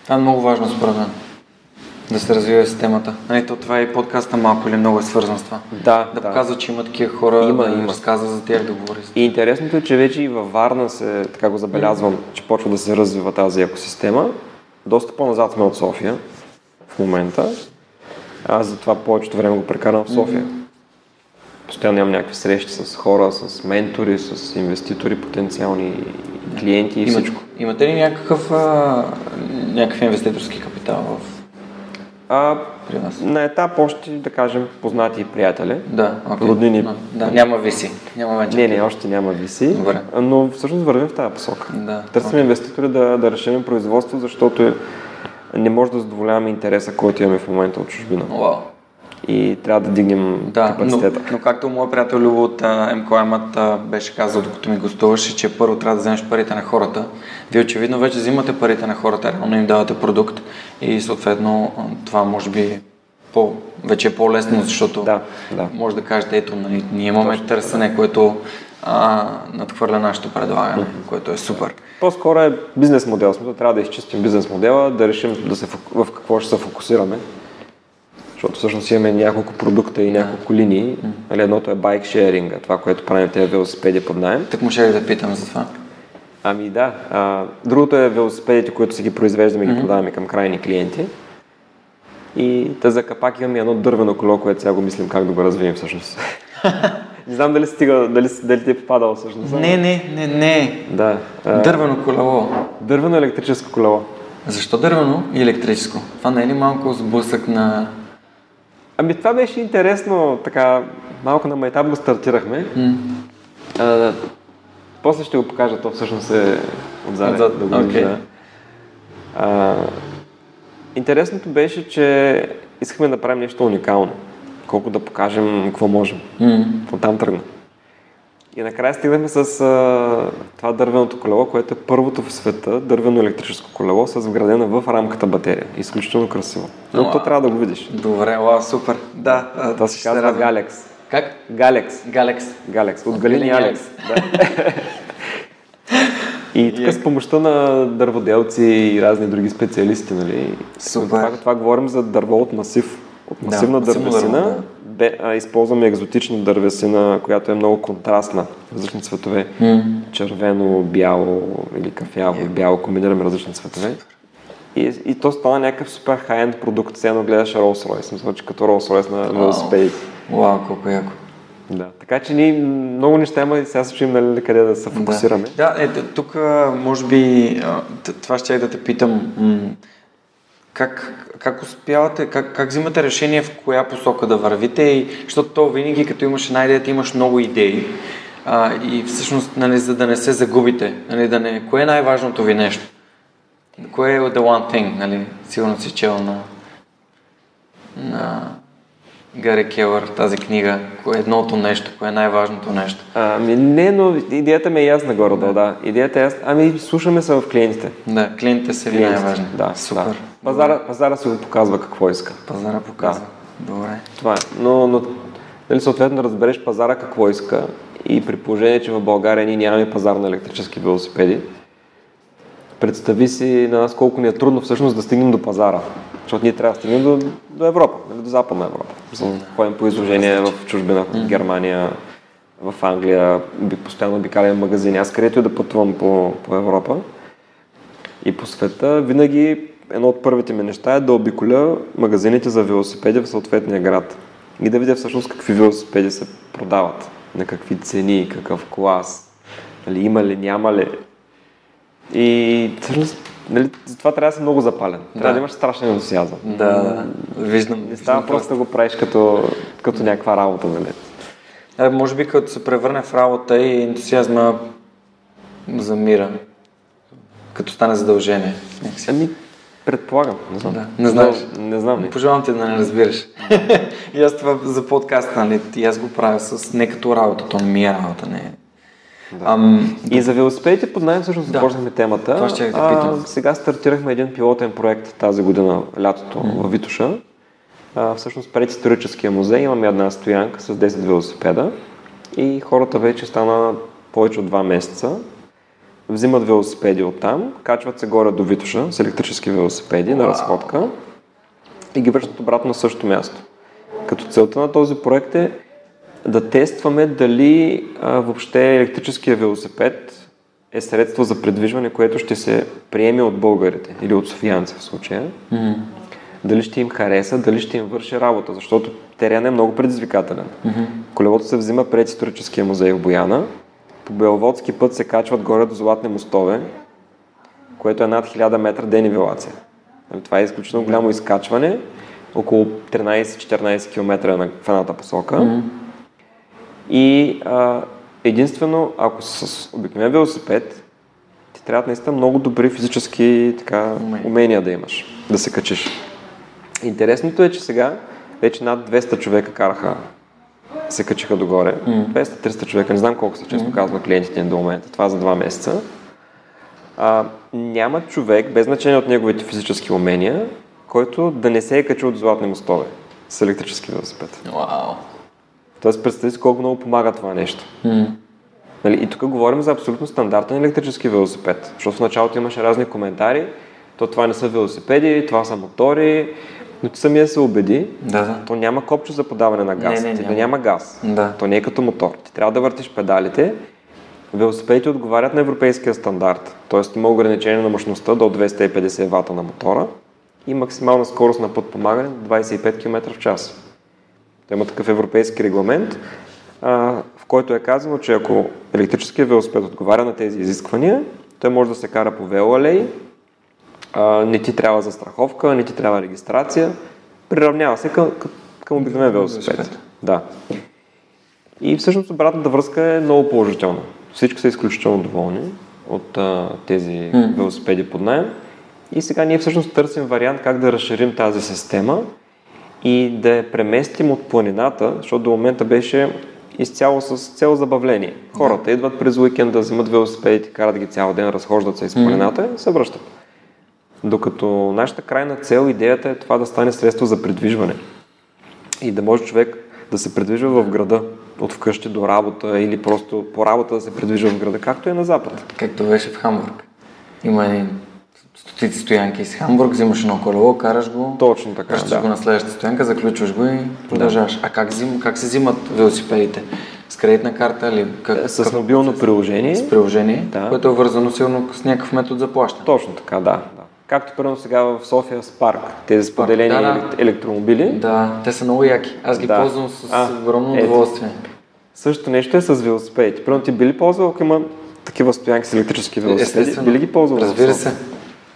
S1: Това е много важно според мен. Да се развива системата. Нали, то това е и подкаста малко или много е свързан с това.
S2: Да,
S1: да, показва, че има такива хора,
S2: има,
S1: да
S2: има.
S1: разказва за тях, да говори.
S2: И интересното е, че вече и във Варна се, така го забелязвам, че почва да се развива тази екосистема. Доста по-назад сме от София в момента. Аз затова повечето време го прекарам в София. Постоянно имам някакви срещи с хора, с ментори, с инвеститори, потенциални клиенти и
S1: Има,
S2: всичко.
S1: имате ли някакъв, а, някакъв инвеститорски капитал в,
S2: А,
S1: при вас?
S2: на етап още, да кажем, познати и приятели.
S1: Да, окей.
S2: Роднини.
S1: Да, да, няма виси. Няма вече.
S2: Не, не, още няма виси,
S1: Добре.
S2: но всъщност вървим в тази посока.
S1: Да,
S2: Търсим
S1: окей.
S2: инвеститори да, да решим производство, защото е- не може да задоволяваме интереса, който имаме в момента от чужбина.
S1: Вау.
S2: И трябва да дигнем
S1: Да, но,
S2: капацитета.
S1: но както моят приятел Любо от МКМът беше казал, докато ми гостуваше, че първо трябва да вземеш парите на хората. Вие очевидно вече взимате парите на хората, реално им давате продукт и съответно това може би по, вече е по-лесно, защото
S2: Да, да.
S1: може да кажете, ето, нали, ние имаме търсене, което а, надхвърля нашето предлагане, което е супер.
S2: По-скоро е бизнес модел. Смисъл, трябва да изчистим бизнес модела, да решим да се, в какво ще се фокусираме. Защото всъщност имаме няколко продукта и няколко линии. Нали, едното е байк шеринга, това, което правим тези велосипеди под найем.
S1: Так му ще да питам за това.
S2: Ами да. А, другото е велосипедите, които си ги произвеждаме и ги продаваме към крайни клиенти. И те за капак имаме едно дървено колело, което сега го мислим как да го развием всъщност. не знам дали стига, дали, дали ти е попадало всъщност.
S1: Не, не, не, не.
S2: Да. А,
S1: Дървено колело.
S2: дървено електрическо колело.
S1: Защо дървено и електрическо? Това не е ли малко сблъсък на...
S2: Ами това беше интересно, така малко на майтап го стартирахме.
S1: М,
S2: А, после ще го покажа, то всъщност е отзад,
S1: Отзад,
S2: да го вижда. А, интересното беше, че искахме да правим нещо уникално. Колко да покажем какво можем.
S1: м,
S2: Оттам тръгна. И накрая стигнахме с а, това дървеното колело, което е първото в света дървено електрическо колело с вградена в рамката батерия. Изключително красиво. Но
S1: Уау.
S2: то трябва да го видиш.
S1: Добре, ла, супер. Да, а,
S2: Това се казва
S1: радвам.
S2: Галекс.
S1: Как?
S2: Галекс.
S1: Галекс.
S2: Галекс. От
S1: От
S2: Галини Алекс. Да. И тук с помощта на дърводелци и разни други специалисти, нали?
S1: Супер.
S2: Това, това говорим за дърво от масив. От
S1: Да,
S2: масивна
S1: масивно
S2: дървесина.
S1: дърво, да.
S2: Бе, а, използваме екзотична дървесина, която е много контрастна. Различни цветове.
S1: М.
S2: Червено, бяло или кафяво и бяло. Комбинираме различни цветове. И, и то стана някакъв супер хай-енд продукт. Сега гледаш Rolls Royce. Мисля, че като Rolls Royce на велосипеди.
S1: Вау, колко яко.
S2: Да. Така че ние много неща има и сега се чуем нали, къде да се фокусираме.
S1: Да, да ето, тук може би това ще да те питам. М- как, как успявате, как, как взимате решение в коя посока да вървите и защото то винаги като имаш една идея, ти имаш много идеи а, и всъщност, нали, за да не се загубите, нали, да не, кое е най-важното ви нещо? Кое е the one thing, нали? Сигурно си чел на, на Гари Келър тази книга, кое е едното нещо, кое е най-важното нещо.
S2: Ами не, но идеята ми е ясна горе да. да. Идеята е ясна. Ами слушаме се в клиентите.
S1: Да, клиентите са ви най-важни.
S2: Да,
S1: Супер.
S2: Да. Пазара, пазара си го показва какво иска.
S1: Пазара показва. Добре.
S2: Това е. Но, но нали, съответно да разбереш пазара какво иска и при положение, че в България ние нямаме пазар на електрически велосипеди, представи си на нас колко ни е трудно всъщност да стигнем до пазара. Защото ние трябва да стигнем до, до Европа, нали, до Западна Европа. Mm. Ходим по изложение в чужбина, в Германия, в Англия, би- постоянно обикаляме магазини. Аз където и да пътувам по, по Европа и по света, винаги едно от първите ми неща е да обиколя магазините за велосипеди в съответния град и да видя всъщност какви велосипеди се продават, на какви цени, какъв клас, нали, има ли, няма ли. И всъщност, нали, затова трябва да си много запален. Трябва
S1: Да.
S2: имаш страшен ентусиазъм.
S1: Да, да. Виждам.
S2: Не става
S1: виждам
S2: просто да го правиш като, като някаква работа, нали?
S1: Е, може би като се превърне в работа и ентусиазма замира. Като стане задължение.
S2: Ами, предполагам. Не знам.
S1: Да, не знаеш.
S2: Не, не знам.
S1: Пожелавам ти да не разбираш. и аз това за подкаст, нали, и аз го правя с не като работа, то не ми е работа, не е. Ам,
S2: И за велосипедите под найем всъщност
S1: Да.
S2: започнахме темата.
S1: Това ще те
S2: А,
S1: питам.
S2: сега стартирахме един пилотен проект тази година, лятото, в Витуша. А, всъщност пред историческия музей имаме една стоянка с 10 велосипеда и хората вече стана повече от два месеца, взимат велосипеди от там, качват се горе до Витоша с електрически велосипеди на разходка и ги връщат обратно на същото място. Като целта на този проект е да тестваме дали а, въобще електрическия велосипед е средство за предвижване, което ще се приеме от българите или от софиянци в случая. Mm-hmm. Дали ще им хареса, дали ще им върши работа, защото терен е много предизвикателен. Mm-hmm. Колелото се взима пред историческия музей в Бояна. По Беловодски път се качват горе до Златни мостове, което е над 1000 метра денивелация. Нали, това е изключително голямо изкачване, около 13-14 км на, в едната посока. Mm-hmm. И а, единствено, ако с обикновен велосипед, ти трябва наистина много добри физически така, умения. умения да имаш, да се качиш. Интересното е, че сега вече над 200 човека караха, се качиха догоре. Mm. 200-300 човека, не знам колко са, честно mm. казвам, клиентите до момента. Това за два месеца. А, няма човек, без значение от неговите физически умения, който да не се е качил от златни мостове с електрически велосипед.
S1: Вау!
S2: Тоест, представи си колко много помага това нещо. Mm. Нали, и тук говорим за абсолютно стандартен електрически велосипед, защото в началото имаше разни коментари, то това не са велосипеди, това са мотори, но ти самия се убеди,
S1: да, да.
S2: то няма копче за подаване на газ,
S1: не, не,
S2: ти
S1: няма.
S2: да няма газ,
S1: да.
S2: то не е като мотор. Ти трябва да въртиш педалите, велосипедите отговарят на европейския стандарт, т.е. има ограничение на мощността до 250 вата на мотора и максимална скорост на подпомагане 25 км в час. Той има такъв европейски регламент, в който е казано, че ако електрическия велосипед отговаря на тези изисквания, той може да се кара по велоалей, а, не ти трябва застраховка, не ти трябва регистрация, приравнява се към, към обикновен велосипед. Да. И всъщност обратната връзка е много положителна. Всички са изключително доволни от а, тези mm. велосипеди под найем. И сега ние всъщност търсим вариант как да разширим тази система и да я преместим от планината, защото до момента беше изцяло с цел забавление. Хората идват през уикенда, взимат велосипедите, карат ги цял ден, разхождат се из планината и се връщат. Докато нашата крайна цел, идеята е това да стане средство за придвижване. И да може човек да се придвижва в града, от вкъщи до работа или просто по работа да се придвижва в града, както е на запад.
S1: Както беше в Хамбург. Има един стотици стоянки с Хамбург, взимаш едно колело, караш го,
S2: Точно така,
S1: връщаш да. го на следващата стоянка, заключваш го и продължаваш. Да. А как, зим, как се взимат велосипедите? С кредитна карта или как?
S2: С мобилно приложение.
S1: С приложение, да. което е вързано силно с някакъв метод за плащане.
S2: Точно така, да. Както първо сега в София с парк, тези споделени да, да. електромобили.
S1: Да, те са много яки. Аз ги да. ползвам с а, огромно удоволствие.
S2: Също нещо е с велосипедите. Първо ти били ползвал, ако има такива стоянки с електрически велосипеди? Естествено. Били ги ползвал?
S1: Разбира се.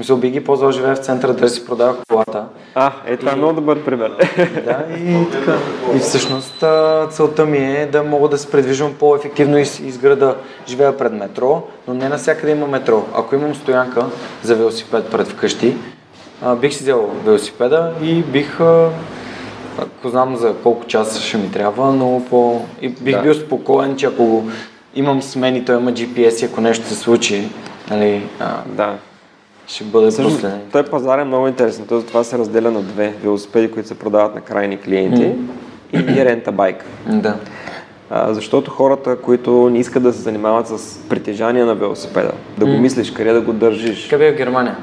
S1: Мисля, би ги ползвал, живея в центъра, да си продавах колата.
S2: А, е, това и... е много добър пример.
S1: Да, и така. И всъщност целта ми е да мога да се предвижвам по-ефективно из, из града. Живея пред метро, но не навсякъде има метро. Ако имам стоянка за велосипед пред вкъщи, бих си взел велосипеда и бих ако знам за колко часа ще ми трябва, но по... И бих да. бил спокоен, че ако имам смени, той има GPS и ако нещо се случи, нали, а,
S2: да
S1: ще бъде Също, последен.
S2: Той пазар е много интересен. Той това се разделя на две велосипеди, които се продават на крайни клиенти mm. и рента байк.
S1: Да.
S2: А, защото хората, които не искат да се занимават с притежание на велосипеда, да mm. го мислиш, къде да го държиш.
S1: Къде е в Германия?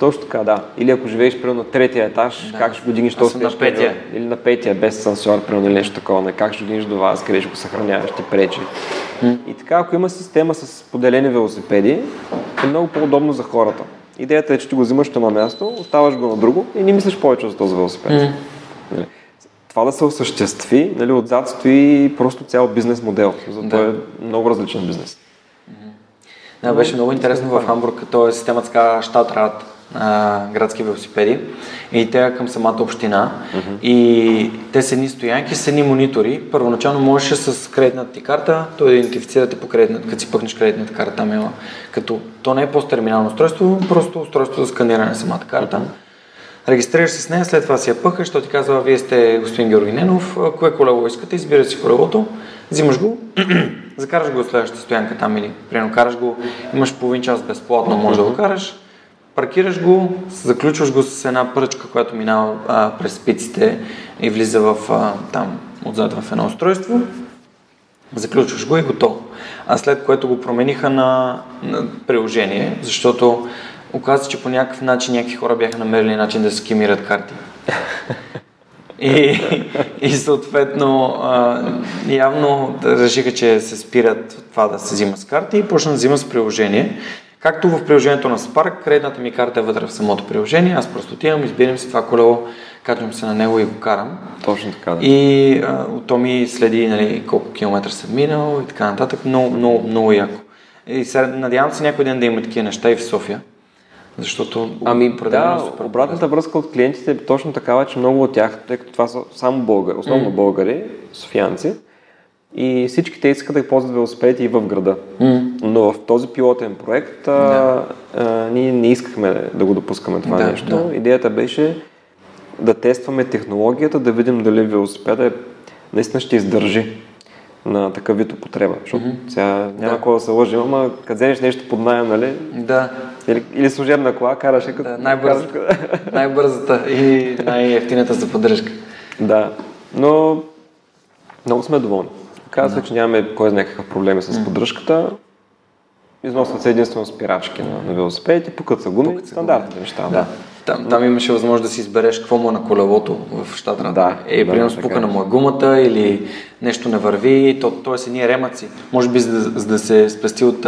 S2: Точно така, да. Или ако живееш примерно на третия етаж, да. как ще го дигнеш
S1: този на петия.
S2: Или на петия, без сансьор, примерно или нещо такова. Как ще го дигнеш до вас, къде ще го съхраняваш, ти пречи. Mm. И така, ако има система с поделени велосипеди, е много по-удобно за хората. Идеята е, че ти го взимаш на място, оставаш го на друго и не мислиш повече за този велосипед. Mm. Това да се осъществи, нали, отзад стои просто цял бизнес модел. Зато да. е много различен бизнес.
S1: Да, беше много интересно в Хамбург. То е системата така Штатрат, градски велосипеди и те към самата община. Uh-huh. И те са едни стоянки, са едни монитори. Първоначално можеше с кредитната ти карта, да идентифицирате по кредитната, като си пъкнеш кредитната карта, там има, като то не е посттерминално устройство, просто устройство за сканиране самата карта. Регистрираш се с нея, след това си я пъхаш, то ти казва, вие сте господин Георги Ненов, кое колело искате, избираш си колелото, взимаш го, закараш го от следващата стоянка там или приедно караш го, имаш половин час безплатно, може да го караш, паркираш го, заключваш го с една пръчка, която минава а, през спиците и влиза в, а, там отзад в едно устройство. Заключваш го и готово. А след което го промениха на, на приложение, защото оказа че по някакъв начин някакви хора бяха намерили начин да скимират карти. И, и съответно а, явно решиха, че се спират това да се взима с карти и почна да взима с приложение. Както в приложението на Spark, кредитната ми карта е вътре в самото приложение, аз просто отивам, избирам си това колело, качвам се на него и го карам.
S2: Точно така, да.
S1: И а, то ми следи нали, колко километра съм минал и така нататък. Много, много, много яко. И се, надявам се някой ден да има такива неща и в София. Защото
S2: ами, да, супер обратната връзка от клиентите е точно такава, че много от тях, тъй като това са само българи, основно mm. българи, софиянци, и всички те искат да ползват велосипеди и в града. Mm. Но в този пилотен проект а, да. а, ние не искахме да го допускаме това да, нещо. Да. Идеята беше да тестваме технологията, да видим дали велосипеда е, наистина ще издържи на такъв вид употреба. Защото mm-hmm. сега няма да. какво да се лъжим, ама като вземеш нещо под найем, нали?
S1: Да.
S2: Или, или служебна кола, караш и като... Да,
S1: най-бързата, най-бързата и най-ефтината за поддръжка.
S2: Да, но много сме доволни. Казва да. че нямаме кой знае какъв проблеми с поддръжката. Износват се единствено спирачки на, на велосипедите, пукат са гуми, стандартните неща.
S1: Да. Там, там имаше възможност да си избереш какво му е на колелото в щата.
S2: Да,
S1: е, да, примерно спукана му е гумата или нещо не върви, то, т.е. едни ремъци. Може би за, за да се спести от,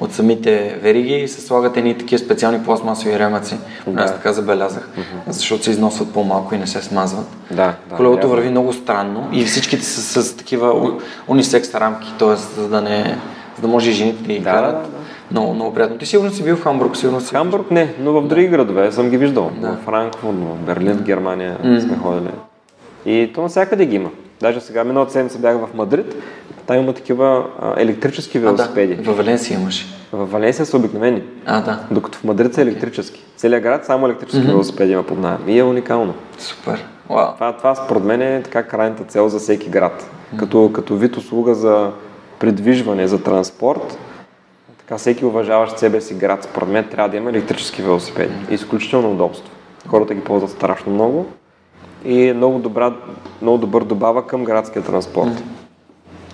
S1: от самите вериги, се слагат едни такива специални пластмасови ремъци. Да. Аз така забелязах, uh-huh. защото се износват по-малко и не се смазват.
S2: Да,
S1: да, Колелото върви много странно и всичките са с, с такива унисекс рамки, т.е. за да не за да може и жените да ги
S2: да, карат. Да, да.
S1: Много, много приятно. Ти сигурно си бил в Хамбург, сигурно си.
S2: Хамбург не, но в други градове съм ги виждал. Да. В Франкфурт, в Берлин, в Германия mm. сме ходили. И то навсякъде ги има. Даже сега миналата седмица бях в Мадрид, там има такива а, електрически велосипеди.
S1: А, да. В Валенсия имаше.
S2: В Валенсия са обикновени.
S1: А, да.
S2: Докато в Мадрид са електрически. Целият град само електрически mm-hmm. велосипеди има под найем. И е уникално.
S1: Супер. Wow.
S2: Това, това според мен е така крайната цел за всеки град. Mm-hmm. Като, като вид услуга за придвижване, за транспорт, така всеки уважаващ себе си град, според мен, трябва да има електрически велосипеди. Изключително удобство. Хората ги ползват страшно много и е много, добра, много добър добава към градския транспорт. Mm.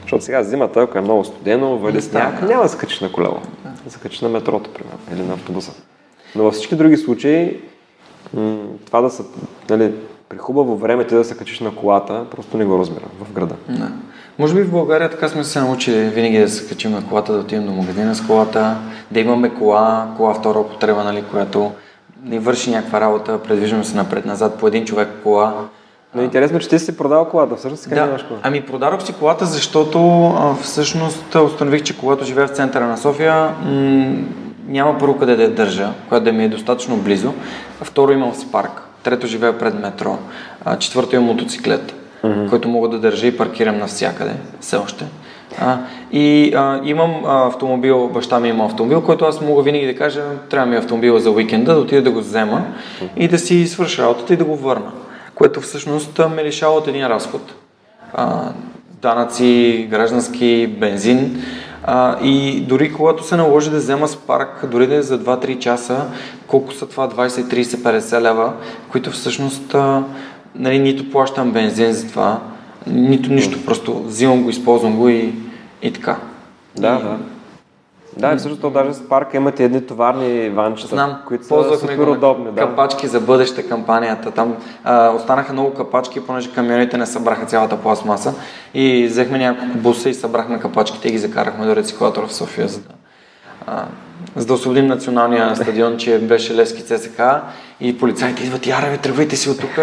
S2: Защото сега зимата, ако е много студено, вали сняг, няма да се качиш на колело. Да се качиш на метрото, примерно, или на автобуса. Но във всички други случаи, това да са, нали, при хубаво време ти да се качиш на колата, просто не го разбирам в града.
S1: Да. Може би в България така сме се научили винаги да се качим на колата, да отидем до магазина с колата, да имаме кола, кола втора употреба, нали, която ни върши някаква работа, предвиждаме се напред-назад по един човек кола.
S2: Но интересно, че ти си продал колата, всъщност
S1: да, имаш кола? Ами продадох си колата, защото а, всъщност установих, че когато живея в центъра на София, м- няма първо къде да я държа, която да ми е достатъчно близо. Второ имам си парк. Трето живея пред метро. А, четвърто имам мотоциклет mm-hmm. който мога да държа и паркирам навсякъде, все още. А, и а, имам а, автомобил, баща ми има автомобил, който аз мога винаги да кажа, трябва ми автомобила за уикенда, да отида да го взема и да си свърша работата и да го върна. Което всъщност ме лишава от един разход. А, данъци, граждански, бензин. А, и дори когато се наложи да взема с парк, дори да е за 2-3 часа, колко са това 20, 30, 50 лева, които всъщност а, нали, нито плащам бензин за това, нито нищо, просто взимам го, използвам го и, и така.
S2: Да, и, да. Да, и всъщност даже с парка имате едни товарни ванчета,
S1: Знам,
S2: които са супер удобни. Да.
S1: Капачки за бъдеще кампанията. Там а, останаха много капачки, понеже камионите не събраха цялата пластмаса и взехме няколко буса и събрахме капачките и ги закарахме до рециклатора в София, за да, а, за да освободим националния стадион, че беше Левски ЦСК и полицайите идват, яре, тръгвайте си от тук.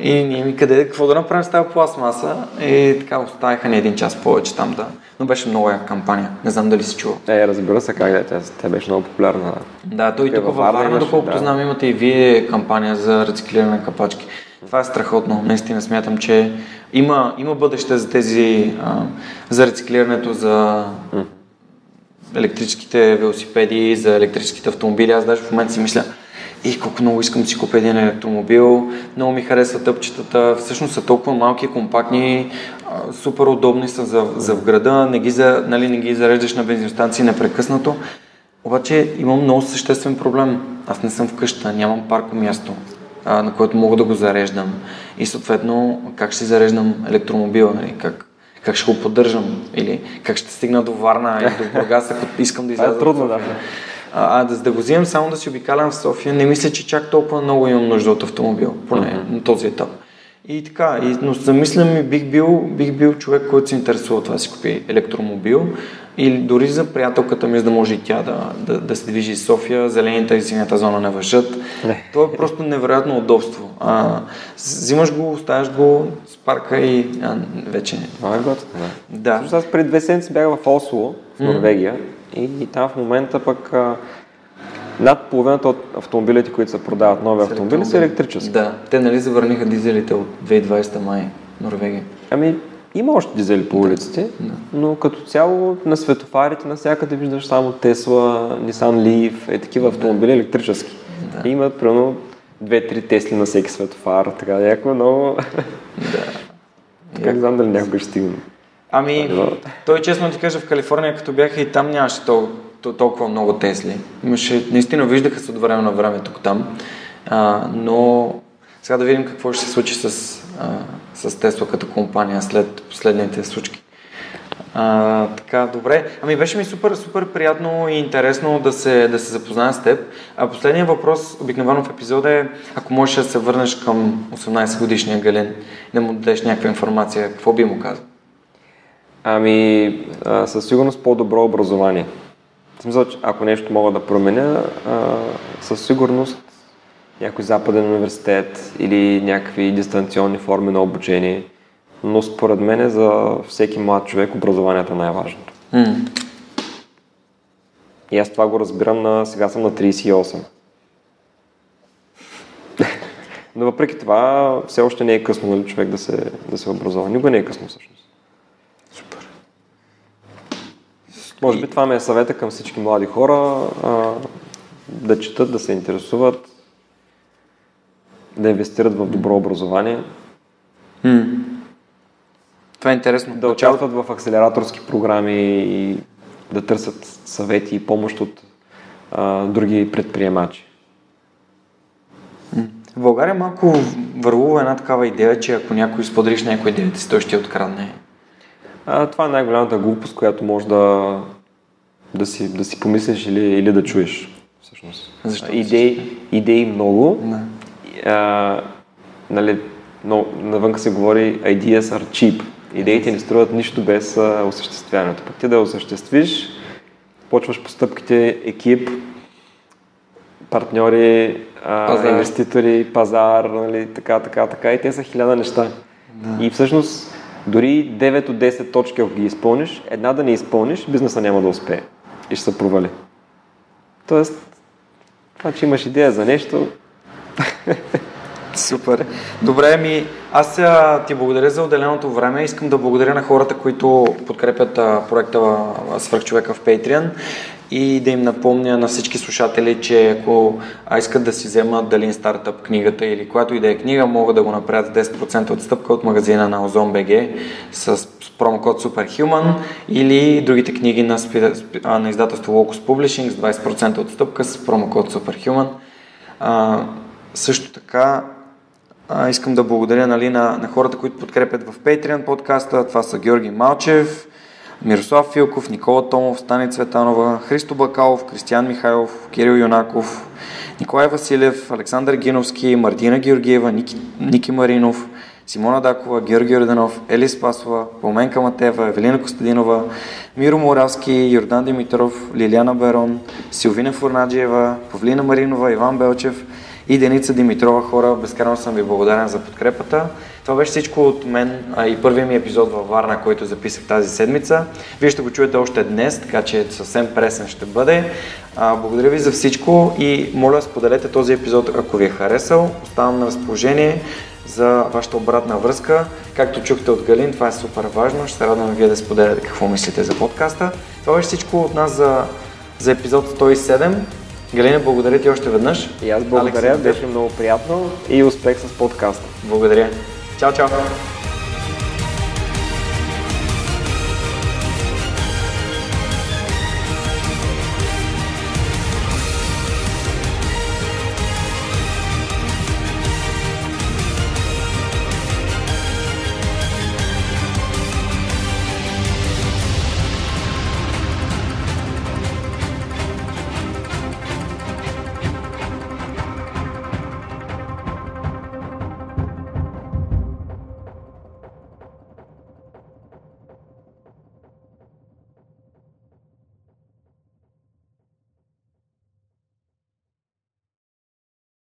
S1: И ние ми къде, какво да направим с тази пластмаса? И така оставиха ни един час повече там да. Но беше много яка кампания. Не знам дали си чувал.
S2: Е, разбира се как да е. Тя, тя беше много популярна.
S1: Да, той тук във Варна, доколкото да. знам, имате и вие кампания за рециклиране на капачки. Това е страхотно. Наистина смятам, че има, има бъдеще за тези, а, за рециклирането, за електрическите велосипеди, за електрическите автомобили. Аз даже в момента си мисля, и колко много искам да си купя един електромобил, много ми харесва тъпчетата, всъщност са толкова малки, компактни, супер удобни са за, за в града, не ги, за, нали, не ги зареждаш на бензиностанции непрекъснато. Обаче имам много съществен проблем. Аз не съм вкъща, нямам парко място, на което мога да го зареждам. И съответно, как ще зареждам електромобила, нали? как, как ще го поддържам или как ще стигна до Варна или до Бургас, ако искам да
S2: Това
S1: изляза.
S2: е трудно, да.
S1: А, а да, да го вземам само да си обикалям в София, не мисля, че чак толкова много имам нужда от автомобил, поне на този етап. И така, и, но замислям ми, бих бил, бих бил човек, който се интересува от това да си купи електромобил. Или дори за приятелката ми, за да може и тя да, да, да се движи из София, зелените и синята зона не въжат.
S2: Не.
S1: То е просто невероятно удобство. А, взимаш го, оставяш го с парка и а, вече не.
S2: Това е готино, да. Всъщност аз преди две седмици бях в Осло, в Норвегия, и, и там в момента пък а, над половината от автомобилите, които се продават, нови автомобили, са електрически.
S1: Да, те нали забраниха дизелите от 2020 май, Норвегия.
S2: Ами, има още дизели по улиците, но като цяло на светофарите навсякъде виждаш само Тесла, Nissan Leaf, е такива автомобили електрически. И имат примерно две-три Тесли на всеки светофар, така някакво много... Така не знам дали някога ще стигнем.
S1: Ами,
S2: Да.
S1: той честно ти кажа, в Калифорния, като бях и там нямаше тол- тол- толкова много Тесли. Имаше, наистина виждаха се от време на време тук там. А, но сега да видим какво ще се случи с, а, с Тесла като компания след последните случки. А, така, добре. Ами беше ми супер, супер приятно и интересно да се, да се запозная с теб. А последният въпрос, обикновено в епизода е, ако можеш да се върнеш към 18 годишния Гален, да му дадеш някаква информация, какво би му казал?
S2: Ами, а, със сигурност по-добро образование. В смисъл, че ако нещо мога да променя, а, със сигурност някой западен университет или някакви дистанционни форми на обучение. Но според мен за всеки млад човек образованието е най-важното.
S1: М.
S2: И аз това го разбирам на... Сега съм на 38. Но въпреки това, все още не е късно нали, човек да се, да се образова. Никога не е късно всъщност.
S1: Супер.
S2: Може би това ми е съвета към всички млади хора а, да четат, да се интересуват, да инвестират в добро образование,
S1: М. Това е интересно.
S2: да участват в акселераторски програми и да търсят съвети и помощ от а, други предприемачи.
S1: В България малко върлува една такава идея, че ако някой споделиш някоя идея, си той ще открадне.
S2: А, това е най-голямата глупост, която може да, да, си, да си помислиш или, или да чуеш. Всъщност.
S1: Защо?
S2: Идеи, идеи много.
S1: Да.
S2: А, нали, но навънка се говори ideas are cheap. Идеите не струват нищо без а, осъществяването. Пък ти да осъществиш, почваш по стъпките екип, партньори, а,
S1: Пазар.
S2: инвеститори, пазар, нали, така, така, така. И те са хиляда неща. И всъщност, дори 9 от 10 точки, ако ги изпълниш, една да не изпълниш, бизнеса няма да успее. И ще се провали. Тоест, това, че имаш идея за нещо,
S1: Супер. Добре, ми аз ти благодаря за отделеното време. Искам да благодаря на хората, които подкрепят проекта Свърхчовека в Patreon и да им напомня на всички слушатели, че ако искат да си вземат Далин Стартъп книгата или която и да е книга, могат да го направят с 10% отстъпка от магазина на Ozon.bg с, промокод Superhuman или другите книги на, на издателство Locus Publishing с 20% отстъпка с промокод Superhuman. А, също така а, искам да благодаря нали, на, на хората, които подкрепят в Patreon подкаста. Това са Георги Малчев, Мирослав Филков, Никола Томов, Стани Цветанова, Христо Бакалов, Кристиян Михайлов, Кирил Юнаков, Николай Василев, Александър Гиновски, Мартина Георгиева, Ники, Ники Маринов, Симона Дакова, Георги Орданов, Ели Спасова, Пламенка Матева, Евелина Костадинова, Миро Моравски, Йордан Димитров, Лиляна Берон, Силвина Фурнаджиева, Павлина Маринова, Иван Белчев и Деница Димитрова. Хора, безкрайно съм ви благодарен за подкрепата. Това беше всичко от мен а, и първият ми епизод във Варна, който записах тази седмица. Вие ще го чуете още днес, така че съвсем пресен ще бъде. А, благодаря ви за всичко и моля споделете този епизод, ако ви е харесал. Оставам на разположение за вашата обратна връзка. Както чухте от Галин, това е супер важно. Ще се радвам вие да споделяте какво мислите за подкаста. Това беше всичко от нас за, за епизод 107. Галина, благодаря ти още веднъж.
S2: И аз благодаря,
S1: Алекс,
S2: беше много приятно и успех с подкаста.
S1: Благодаря. 交枪